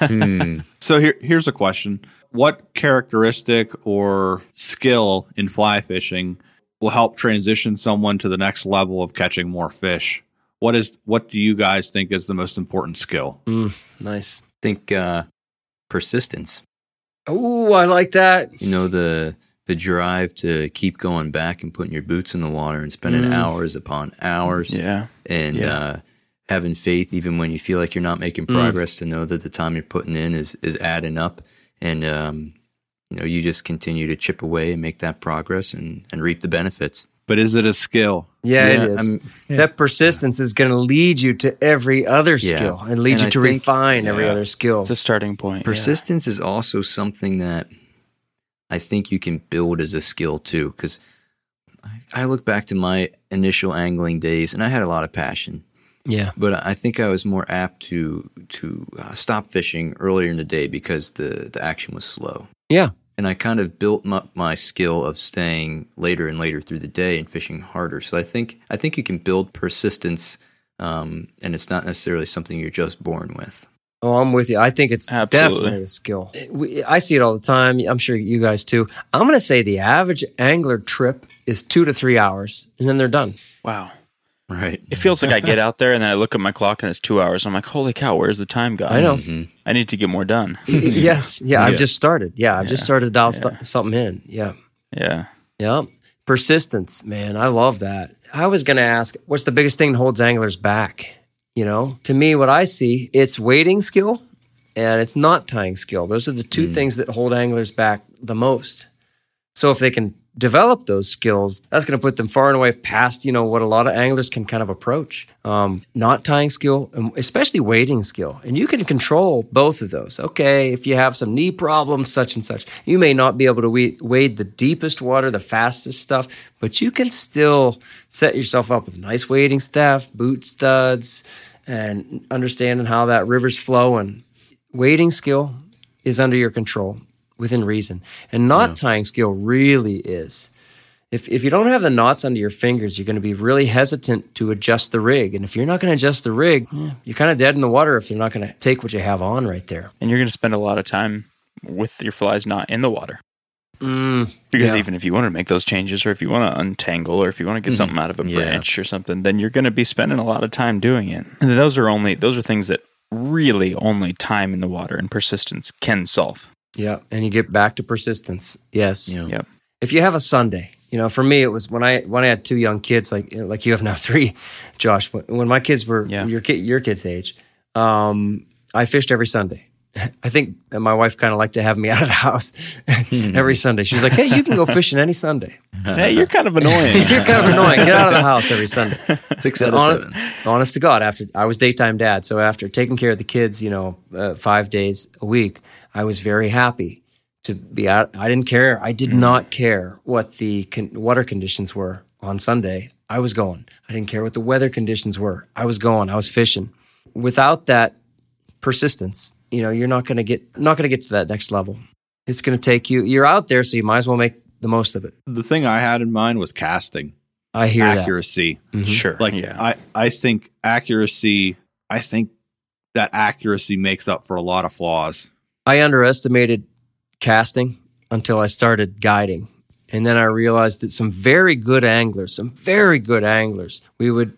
Speaker 2: Hmm.
Speaker 3: so here, here's a question: What characteristic or skill in fly fishing will help transition someone to the next level of catching more fish? What is what do you guys think is the most important skill?
Speaker 1: Nice.
Speaker 2: think uh, persistence.
Speaker 1: Oh, I like that.
Speaker 2: You know the the drive to keep going back and putting your boots in the water and spending
Speaker 1: Mm.
Speaker 2: hours upon hours
Speaker 5: Yeah,
Speaker 2: and
Speaker 5: Yeah.
Speaker 2: uh, having faith even when you feel like you're not making
Speaker 1: Mm.
Speaker 2: progress to know that the time you're putting in is is adding up and um, you know you just continue to chip away and make that progress and and reap the benefits.
Speaker 3: But is it a skill?
Speaker 1: Yeah,
Speaker 2: Yeah,
Speaker 1: is.
Speaker 2: I'm-
Speaker 1: That persistence is going to lead you to every other
Speaker 2: Yeah.
Speaker 1: skill and lead
Speaker 2: And
Speaker 1: you
Speaker 2: I
Speaker 1: to
Speaker 2: think-
Speaker 1: refine every other skill.
Speaker 5: it's a starting point. yeah.
Speaker 2: Persistence is also something that I think you can build as a skill too. Because I, I look back to my initial angling days, and I had a lot of passion,
Speaker 1: Yeah.
Speaker 2: but I think I was more apt to to uh, stop fishing earlier in the day because the the action was slow.
Speaker 1: Yeah.
Speaker 2: And I kind of built up my skill of staying later and later through the day and fishing harder. So I think I think you can build persistence, um, and it's not necessarily something you're just born with.
Speaker 1: Oh, I'm with you. I think it's
Speaker 5: Absolutely.
Speaker 1: definitely a skill. We, I see it all the time. I'm sure you guys too. I'm going to say the average angler trip is two to three hours, and then they're done.
Speaker 5: Wow.
Speaker 2: Right.
Speaker 5: It feels like I get [LAUGHS] out there and then I look at my clock and it's two hours. I'm like, holy cow, where's the time gone?
Speaker 1: I know.
Speaker 2: Mhm.
Speaker 5: I need to get more done. [LAUGHS]
Speaker 1: yes. Yeah, I've
Speaker 3: Yeah.
Speaker 1: just started. Yeah, I've just started to dial
Speaker 5: Yeah.
Speaker 1: stu- something in. Yeah.
Speaker 5: Yeah.
Speaker 1: Yeah. Persistence, man. I love that. I was going to ask, what's the biggest thing that holds anglers back? You know, to me, what I see, it's waiting skill and it's knot tying skill. Those are the two things that hold anglers back the most. So if they can develop those skills, that's going to put them far and away past, you know, what a lot of anglers can kind of approach. Um, knot tying skill, especially wading skill. And you can control both of those. Okay, if you have some knee problems, such and such, you may not be able to wa- wade the deepest water, the fastest stuff, but you can still set yourself up with nice wading staff, boot studs, and understanding how that river's flowing. Wading skill is under your control within reason. And knot tying skill really is. If, if you don't have the knots under your fingers, you're going to be really hesitant to adjust the rig. And if you're not going to adjust the rig, yeah, you're kind of dead in the water if you're not going to take what you have on right there.
Speaker 5: And you're going to spend a lot of time with your flies not in the water.
Speaker 1: Mm,
Speaker 5: Because
Speaker 1: Yeah.
Speaker 5: even if you want to make those changes or if you want to untangle or if you want to get something out of a
Speaker 2: Yeah.
Speaker 5: branch or something, then you're going to be spending a lot of time doing it. And those are only those are things that really only time in the water and persistence can solve.
Speaker 1: Yeah. And you get back to persistence. Yes.
Speaker 2: Yeah.
Speaker 5: Yep.
Speaker 1: if you have a Sunday, you know, for me it was when I when I had two young kids, like like you have now [LAUGHS] three, Josh. When when my kids were
Speaker 5: Yeah.
Speaker 1: your kid your kids' age, um, I fished every Sunday. I think my wife kind of liked to have me [LAUGHS] out of the house every Sunday. She was like, "Hey, you can go [LAUGHS] fishing any Sunday.
Speaker 5: hey, you're kind of annoying. [LAUGHS]
Speaker 1: You're kind of annoying. Get out of the house every Sunday."
Speaker 2: Six out of seven.
Speaker 1: honest to God, after I was daytime dad, so after taking care of the kids, you know, uh, five days a week, I was very happy to be out. I didn't care. I did not care what the con- water conditions were on Sunday. I was going. I didn't care what the weather conditions were. I was going. I was fishing. Without that persistence, you know, you're not going to get not going to get to that next level. It's going to take you. You're out there, so you might as well make the most of it.
Speaker 3: The thing I had in mind was casting
Speaker 1: I hear
Speaker 3: accuracy.
Speaker 1: that. Mhm.
Speaker 5: Sure.
Speaker 3: Like
Speaker 5: yeah.
Speaker 3: I, I think accuracy. I think that accuracy makes up for a lot of flaws.
Speaker 1: I underestimated casting until I started guiding. And then I realized that some very good anglers, some very good anglers, we would,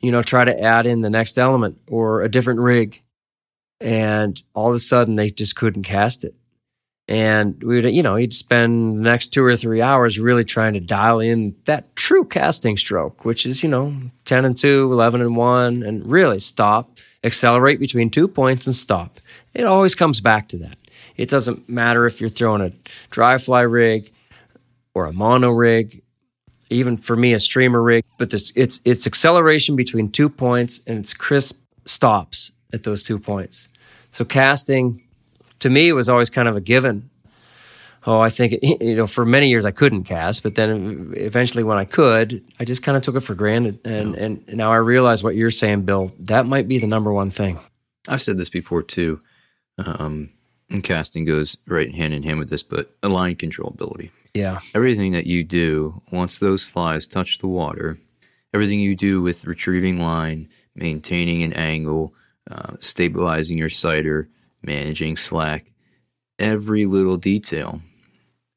Speaker 1: you know, try to add in the next element or a different rig. And all of a sudden they just couldn't cast it. And we would, you know, he'd spend the next two or three hours really trying to dial in that true casting stroke, which is, you know, 10 and 2, 11 and 1, and really stop, accelerate between two points and stop. It always comes back to that. It doesn't matter if you're throwing a dry fly rig or a mono rig, even for me, a streamer rig, but this, it's, it's acceleration between two points and it's crisp stops at those two points. So casting, to me, it was always kind of a given. Oh, I think, it, [LAUGHS] you know, for many years I couldn't cast, but then eventually when I could, I just kind of took it for granted. And, and now I realize what you're saying, Bill, that might be the number one thing.
Speaker 2: I've said this before too. Um, and casting goes right hand in hand with this, but line controllability.
Speaker 1: Yeah.
Speaker 2: Everything that you do once those flies touch the water, everything you do with retrieving line, maintaining an angle, uh, stabilizing your sighter, managing slack, every little detail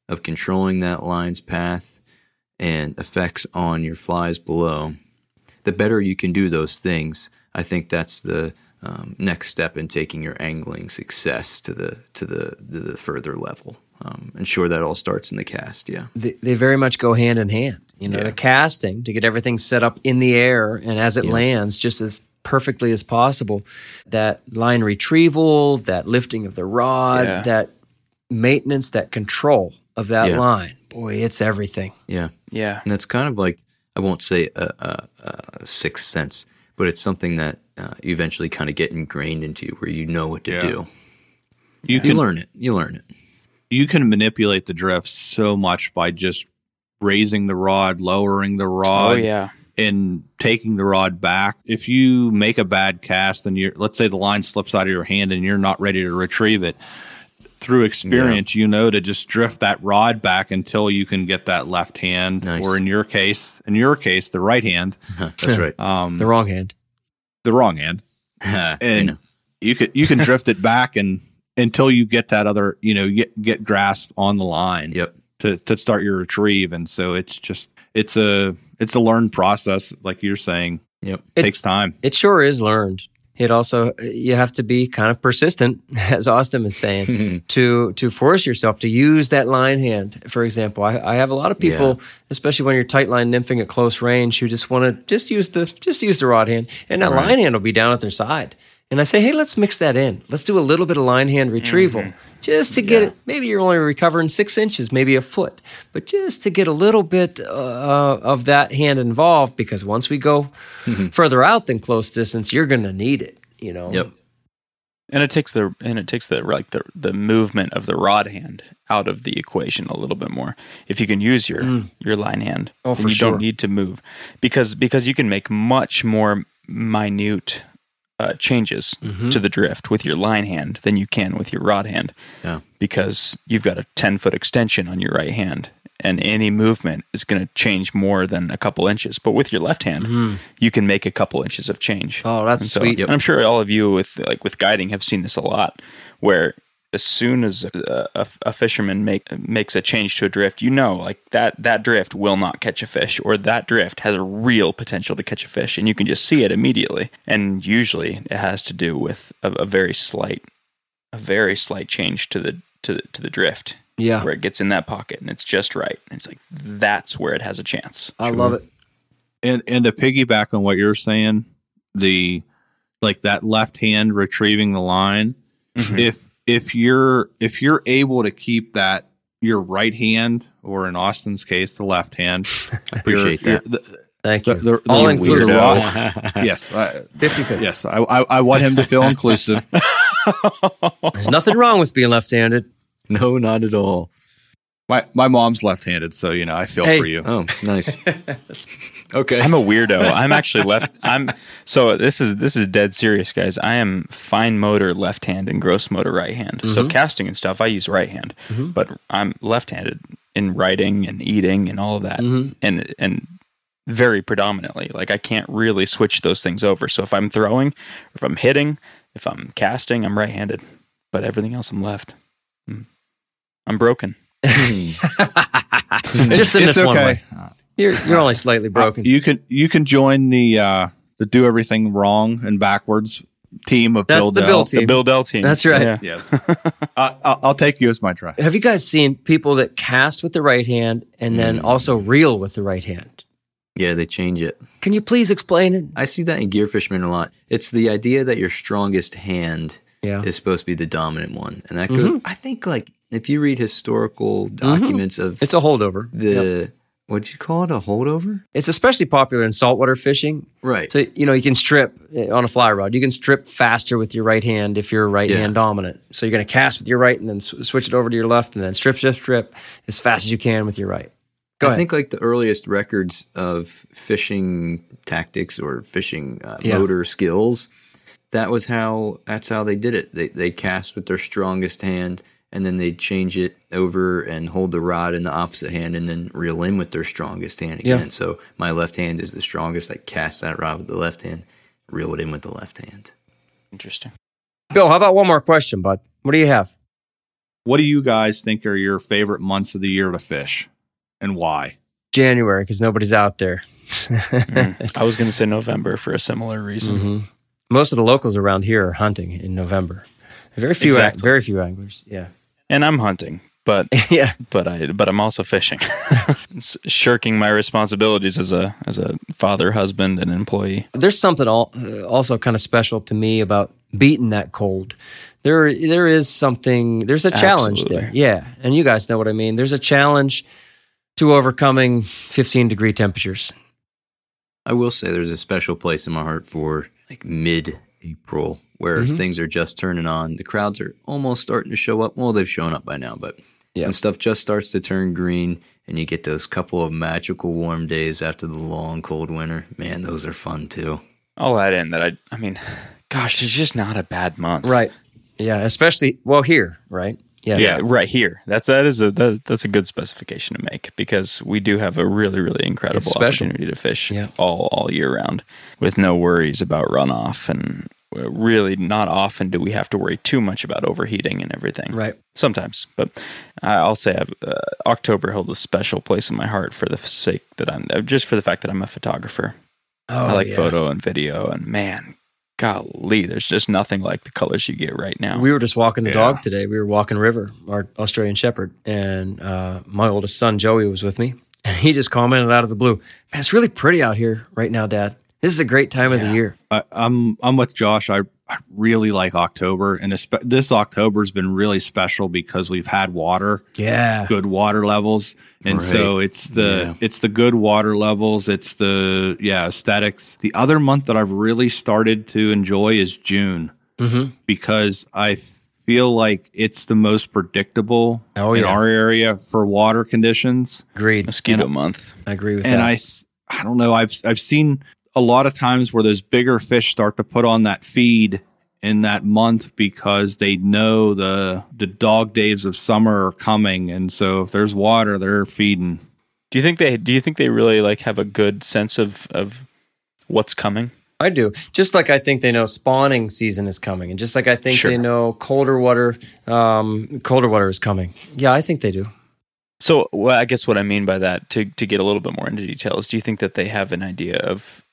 Speaker 2: of controlling that line's path and effects on your flies below, the better you can do those things, I think that's the um, next step in taking your angling success to the to the to the further level. Um, and sure, that all starts in the cast. Yeah,
Speaker 1: they, they very much go hand in hand. You know,
Speaker 2: Yeah.
Speaker 1: the casting to get everything set up in the air and as it
Speaker 2: Yeah.
Speaker 1: lands just as perfectly as possible. That line retrieval, that lifting of the rod,
Speaker 5: Yeah.
Speaker 1: that maintenance, that control of that
Speaker 2: Yeah.
Speaker 1: line. Boy, it's everything.
Speaker 2: yeah.
Speaker 5: Yeah.
Speaker 2: And that's kind of like I won't say a, a, a sixth sense, but it's something that uh, you eventually kind of get ingrained into you, where you know what to
Speaker 3: Yeah.
Speaker 2: do.
Speaker 3: You
Speaker 2: You
Speaker 3: can
Speaker 2: learn it. You learn it.
Speaker 3: you can manipulate the drift so much by just raising the rod, lowering the rod.
Speaker 5: Oh yeah.
Speaker 3: And taking the rod back. If you make a bad cast and you're let's say the line slips out of your hand and you're not ready to retrieve it, through experience you know to just drift that rod back until you can get that left hand
Speaker 2: Nice.
Speaker 3: or in your case in your case the right hand [LAUGHS]
Speaker 2: That's right. [LAUGHS]
Speaker 3: um
Speaker 1: The wrong hand.
Speaker 3: the wrong hand [LAUGHS]
Speaker 2: I
Speaker 3: and
Speaker 2: know.
Speaker 3: you could you can drift it back and until you get that other you know get get grasp on the line
Speaker 2: Yep.
Speaker 3: to to start your retrieve and so it's just it's a it's a learned process like you're saying
Speaker 2: Yep.
Speaker 1: It-
Speaker 3: takes time
Speaker 1: It sure is learned. It also you have to be kind of persistent, [LAUGHS] as Austin is saying, [LAUGHS] to to force yourself to use that line hand. For example, I, I have a lot of people, especially when you're tight line nymphing at close range, who just want to just use the just use the rod hand, and that
Speaker 2: Right.
Speaker 1: line hand will be down at their side. And I say, hey, let's mix that in. Let's do a little bit of line hand retrieval mm-hmm. just to get it. Maybe you're only recovering six inches, maybe a foot, but just to get a little bit uh, of that hand involved because once we go mm-hmm. further out than close distance, you're going to need it, you know?
Speaker 2: Yep.
Speaker 5: And it takes the and it takes the like the the movement of the rod hand out of the equation a little bit more. If you can use your mm. your line hand,
Speaker 1: Oh,
Speaker 5: you
Speaker 1: sure.
Speaker 5: don't need to move because because you can make much more minute uh, changes
Speaker 1: Mm-hmm.
Speaker 5: to the drift with your line hand than you can with your rod hand.
Speaker 2: Yeah.
Speaker 5: because you've got a 10 foot extension on your right hand and any movement is going to change more than a couple inches but with your left hand you can make a couple inches of change
Speaker 1: Mm-hmm. Oh, that's
Speaker 5: so,
Speaker 1: sweet.
Speaker 5: and i'm sure all of you with like with guiding have seen this a lot where as soon as a, a, a fisherman make, makes a change to a drift, you know, like that that drift will not catch a fish, or that drift has a real potential to catch a fish, and you can just see it immediately. And usually, it has to do with a, a very slight, a very slight change to the to the, to the drift,
Speaker 1: Yeah.
Speaker 5: where it gets in that pocket and it's just right. And it's like that's where it has a chance.
Speaker 1: I love it.
Speaker 3: and and to piggyback on what you're saying the like that left hand retrieving the line
Speaker 5: Mhm.
Speaker 3: if if you're if you're able to keep that your right hand or in austin's case the left hand [LAUGHS]
Speaker 2: I appreciate
Speaker 3: your-
Speaker 2: that.
Speaker 3: your- the-
Speaker 1: Thank you.
Speaker 3: the-
Speaker 1: All
Speaker 3: the-
Speaker 1: inclusive. [LAUGHS]
Speaker 3: yes I,
Speaker 1: 50 50.
Speaker 3: yes I, I i want him to feel inclusive [LAUGHS]
Speaker 1: There's nothing wrong with being left handed.
Speaker 2: No, not at all.
Speaker 3: My my mom's left-handed so you know i feel
Speaker 1: Hey.
Speaker 3: for you
Speaker 2: Oh, nice. [LAUGHS] okay.
Speaker 5: I'm a weirdo. I'm actually left. I'm so this is this is dead serious, guys. I am fine motor left hand and gross motor right hand. So mm-hmm. casting and stuff, I use right hand, mm-hmm. but I'm left handed in writing and eating and all of that, mm-hmm. and and very predominantly. Like I can't really switch those things over. So if I'm throwing, if I'm hitting, if I'm casting, I'm right handed. but everything else I'm left. Mm. I'm broken. [LAUGHS]
Speaker 1: Just in
Speaker 3: It's
Speaker 1: this one way. You're you're only slightly broken.
Speaker 3: You can you can join the uh, the do everything wrong and backwards team of
Speaker 1: That's
Speaker 3: Bill
Speaker 1: the
Speaker 3: Dell.
Speaker 1: Bill
Speaker 5: The. Bill Dell team.
Speaker 1: That's right.
Speaker 5: Yeah.
Speaker 3: Yes, I, I'll, I'll take you as my try.
Speaker 1: Have you guys seen people that cast with the right hand and then
Speaker 2: Mm.
Speaker 1: also reel with the right hand?
Speaker 2: Yeah, they change it.
Speaker 1: Can you please explain it?
Speaker 2: I see that in gear fishermen a lot. It's the idea that your strongest hand
Speaker 1: Yeah.
Speaker 2: is supposed to be the dominant one, and that goes. I think like if you read historical documents of
Speaker 1: It's a holdover.
Speaker 2: the
Speaker 1: Yep.
Speaker 2: what'd you call it a holdover?
Speaker 1: It's especially popular in saltwater fishing.
Speaker 2: Right.
Speaker 1: So, you know, you can strip uh, on a fly rod. You can strip faster with your right hand if you're right
Speaker 2: Yeah.
Speaker 1: hand dominant. So you're going to cast with your right and then s- switch it over to your left and then strip, strip, strip as fast as you can with your right. Go
Speaker 2: I
Speaker 1: ahead.
Speaker 2: think like the earliest records of fishing tactics or fishing uh,
Speaker 1: Yeah.
Speaker 2: motor skills, that was how that's how they did it. They they cast with their strongest hand and then they'd change it over and hold the rod in the opposite hand and then reel in with their strongest hand
Speaker 1: Yeah.
Speaker 2: again. So my left hand is the strongest. I cast that rod with the left hand, reel it in with the left hand.
Speaker 5: Interesting.
Speaker 1: Bill, how about one more question, bud? What do you have?
Speaker 3: What do you guys think are your favorite months of the year to fish, and why?
Speaker 1: January, because nobody's out there.
Speaker 5: Mm. [LAUGHS] I was going to say November for a similar reason.
Speaker 1: Mhm. Most of the locals around here are hunting in November. Very few,
Speaker 5: Exactly.
Speaker 1: very few anglers. Yeah,
Speaker 5: And I'm hunting, but [LAUGHS]
Speaker 1: yeah.
Speaker 5: but I but I'm also fishing. [LAUGHS] Shirking my responsibilities as a as a father, husband, and employee.
Speaker 1: There's something all, uh, also kind of special to me about beating that cold. There, there is something. There's a challenge
Speaker 5: Absolutely.
Speaker 1: there. Yeah, and you guys know what I mean. There's a challenge to overcoming 15 degree temperatures.
Speaker 2: I will say there's a special place in my heart for like mid April where
Speaker 1: Mhm.
Speaker 2: things are just turning on. The crowds are almost starting to show up. Well, they've shown up by now, but
Speaker 1: Yeah.
Speaker 2: when stuff just starts to turn green and you get those couple of magical warm days after the long cold winter, man, those are fun too.
Speaker 5: I'll add in that I I mean, gosh, it's just not a bad month.
Speaker 1: Right. Yeah, especially well here, right? Yeah.
Speaker 5: Yeah, right here. That's that is a that, that's a good specification to make because we do have a really really incredible opportunity to fish
Speaker 1: Yeah.
Speaker 5: all all year round with no worries about runoff and really not often do we have to worry too much about overheating and everything.
Speaker 1: Right.
Speaker 5: Sometimes, but I'll say I've, uh, October held a special place in my heart for the sake that I'm uh, just for the fact that I'm a photographer.
Speaker 1: Oh,
Speaker 5: I like
Speaker 1: yeah.
Speaker 5: photo and video, and man, golly, there's just nothing like the colors you get right now.
Speaker 1: We were just walking the
Speaker 3: Yeah.
Speaker 1: dog today. We were walking River, our Australian Shepherd, and uh, my oldest son Joey was with me, and he just commented out of the blue, "Man, it's really pretty out here right now, Dad. This is a great time of the year."
Speaker 3: I, I'm I'm with Josh. I, I really like October, and espe- this October has been really special because we've had water,
Speaker 1: Yeah,
Speaker 3: good water levels, and
Speaker 2: Right.
Speaker 3: so it's the
Speaker 2: Yeah.
Speaker 3: it's the good water levels. It's the yeah aesthetics. The other month that I've really started to enjoy is June
Speaker 1: hmm
Speaker 3: because I feel like it's the most predictable
Speaker 1: Oh,
Speaker 3: in
Speaker 1: yeah.
Speaker 3: our area for water conditions.
Speaker 1: agreed.
Speaker 5: Mosquito month.
Speaker 1: I agree with
Speaker 3: and
Speaker 1: that.
Speaker 3: And I I don't know. I've I've seen a lot of times where those bigger fish start to put on that feed in that month because they know the the dog days of summer are coming, and so if there's water, they're feeding.
Speaker 5: Do you think they do you think they really like have a good sense of of what's coming?
Speaker 1: I do. Just like I think they know spawning season is coming, and just like I think
Speaker 5: Sure.
Speaker 1: they know colder water, um, colder water is coming. Yeah, I think they do.
Speaker 5: So, well, I guess what I mean by that, to to get a little bit more into details, do you think that they have an idea of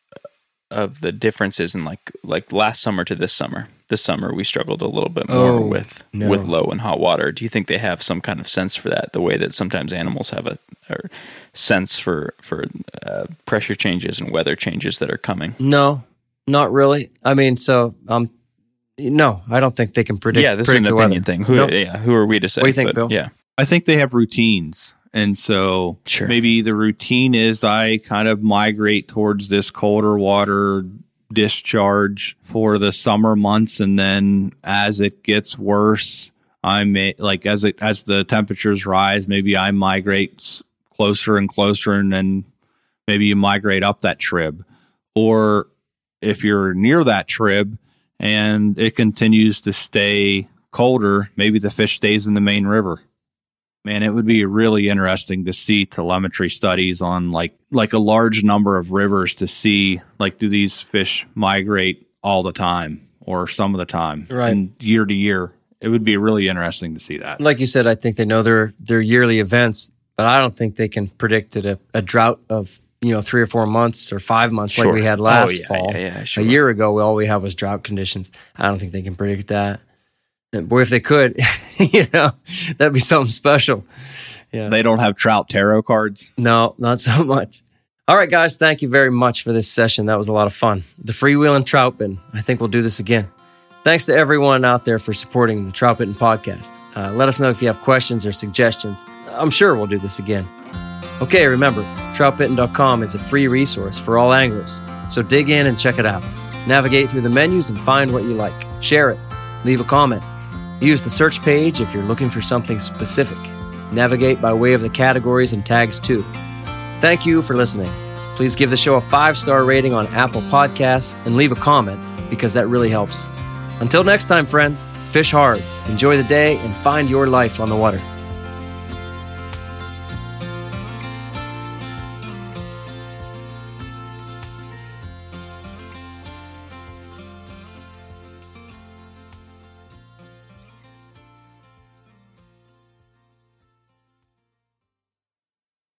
Speaker 5: of the differences in like like last summer to this summer? This summer we struggled a little bit more
Speaker 1: Oh,
Speaker 5: with
Speaker 1: no.
Speaker 5: with low and hot water. Do you think they have some kind of sense for that? The way that sometimes animals have a, a sense for for uh, pressure changes and weather changes that are coming.
Speaker 1: No, not really. I mean, so um, no, I don't think they can predict.
Speaker 5: yeah, this is an
Speaker 1: the
Speaker 5: opinion
Speaker 1: weather.
Speaker 5: thing. Who,
Speaker 1: Nope.
Speaker 5: yeah, who are we to say?
Speaker 1: What do you think,
Speaker 5: But,
Speaker 1: Bill?
Speaker 5: Yeah,
Speaker 3: I think they have routines, and so
Speaker 5: Sure.
Speaker 3: maybe the routine is I kind of migrate towards this colder water discharge for the summer months, and then as it gets worse, I may like as it as the temperatures rise, maybe I migrate closer and closer, and then maybe you migrate up that trib, or if you're near that trib and it continues to stay colder, maybe the fish stays in the main river. Man, it would be really interesting to see telemetry studies on like like a large number of rivers to see like do these fish migrate all the time or some of the time
Speaker 1: Right.
Speaker 3: and year to year it would be really interesting to see that.
Speaker 1: Like you said, I think they know their their yearly events, but I don't think they can predict that a, a drought of you know three or four months or five months like we had
Speaker 5: Oh,
Speaker 1: last
Speaker 5: yeah,
Speaker 1: fall.
Speaker 5: yeah, yeah, sure.
Speaker 1: A year ago, all we had was drought conditions. I don't think they can predict that. Boy, if they could, [LAUGHS] you know, that'd be something special. Yeah.
Speaker 3: They don't have trout tarot cards.
Speaker 1: No, not so [LAUGHS] much. All right, guys, thank you very much for this session. That was a lot of fun. The Freewheelin' Troutbitten. I think we'll do this again. Thanks to everyone out there for supporting the Troutbitten podcast. Uh, let us know if you have questions or suggestions. I'm sure we'll do this again. Okay, remember, troutbitten.com is a free resource for all anglers, so dig in and check it out. Navigate through the menus and find what you like. Share it, leave a comment. Use the search page if you're looking for something specific. Navigate by way of the categories and tags too. Thank you for listening. Please give the show a five star rating on Apple Podcasts and leave a comment because that really helps. Until next time, friends, fish hard, enjoy the day, and find your life on the water.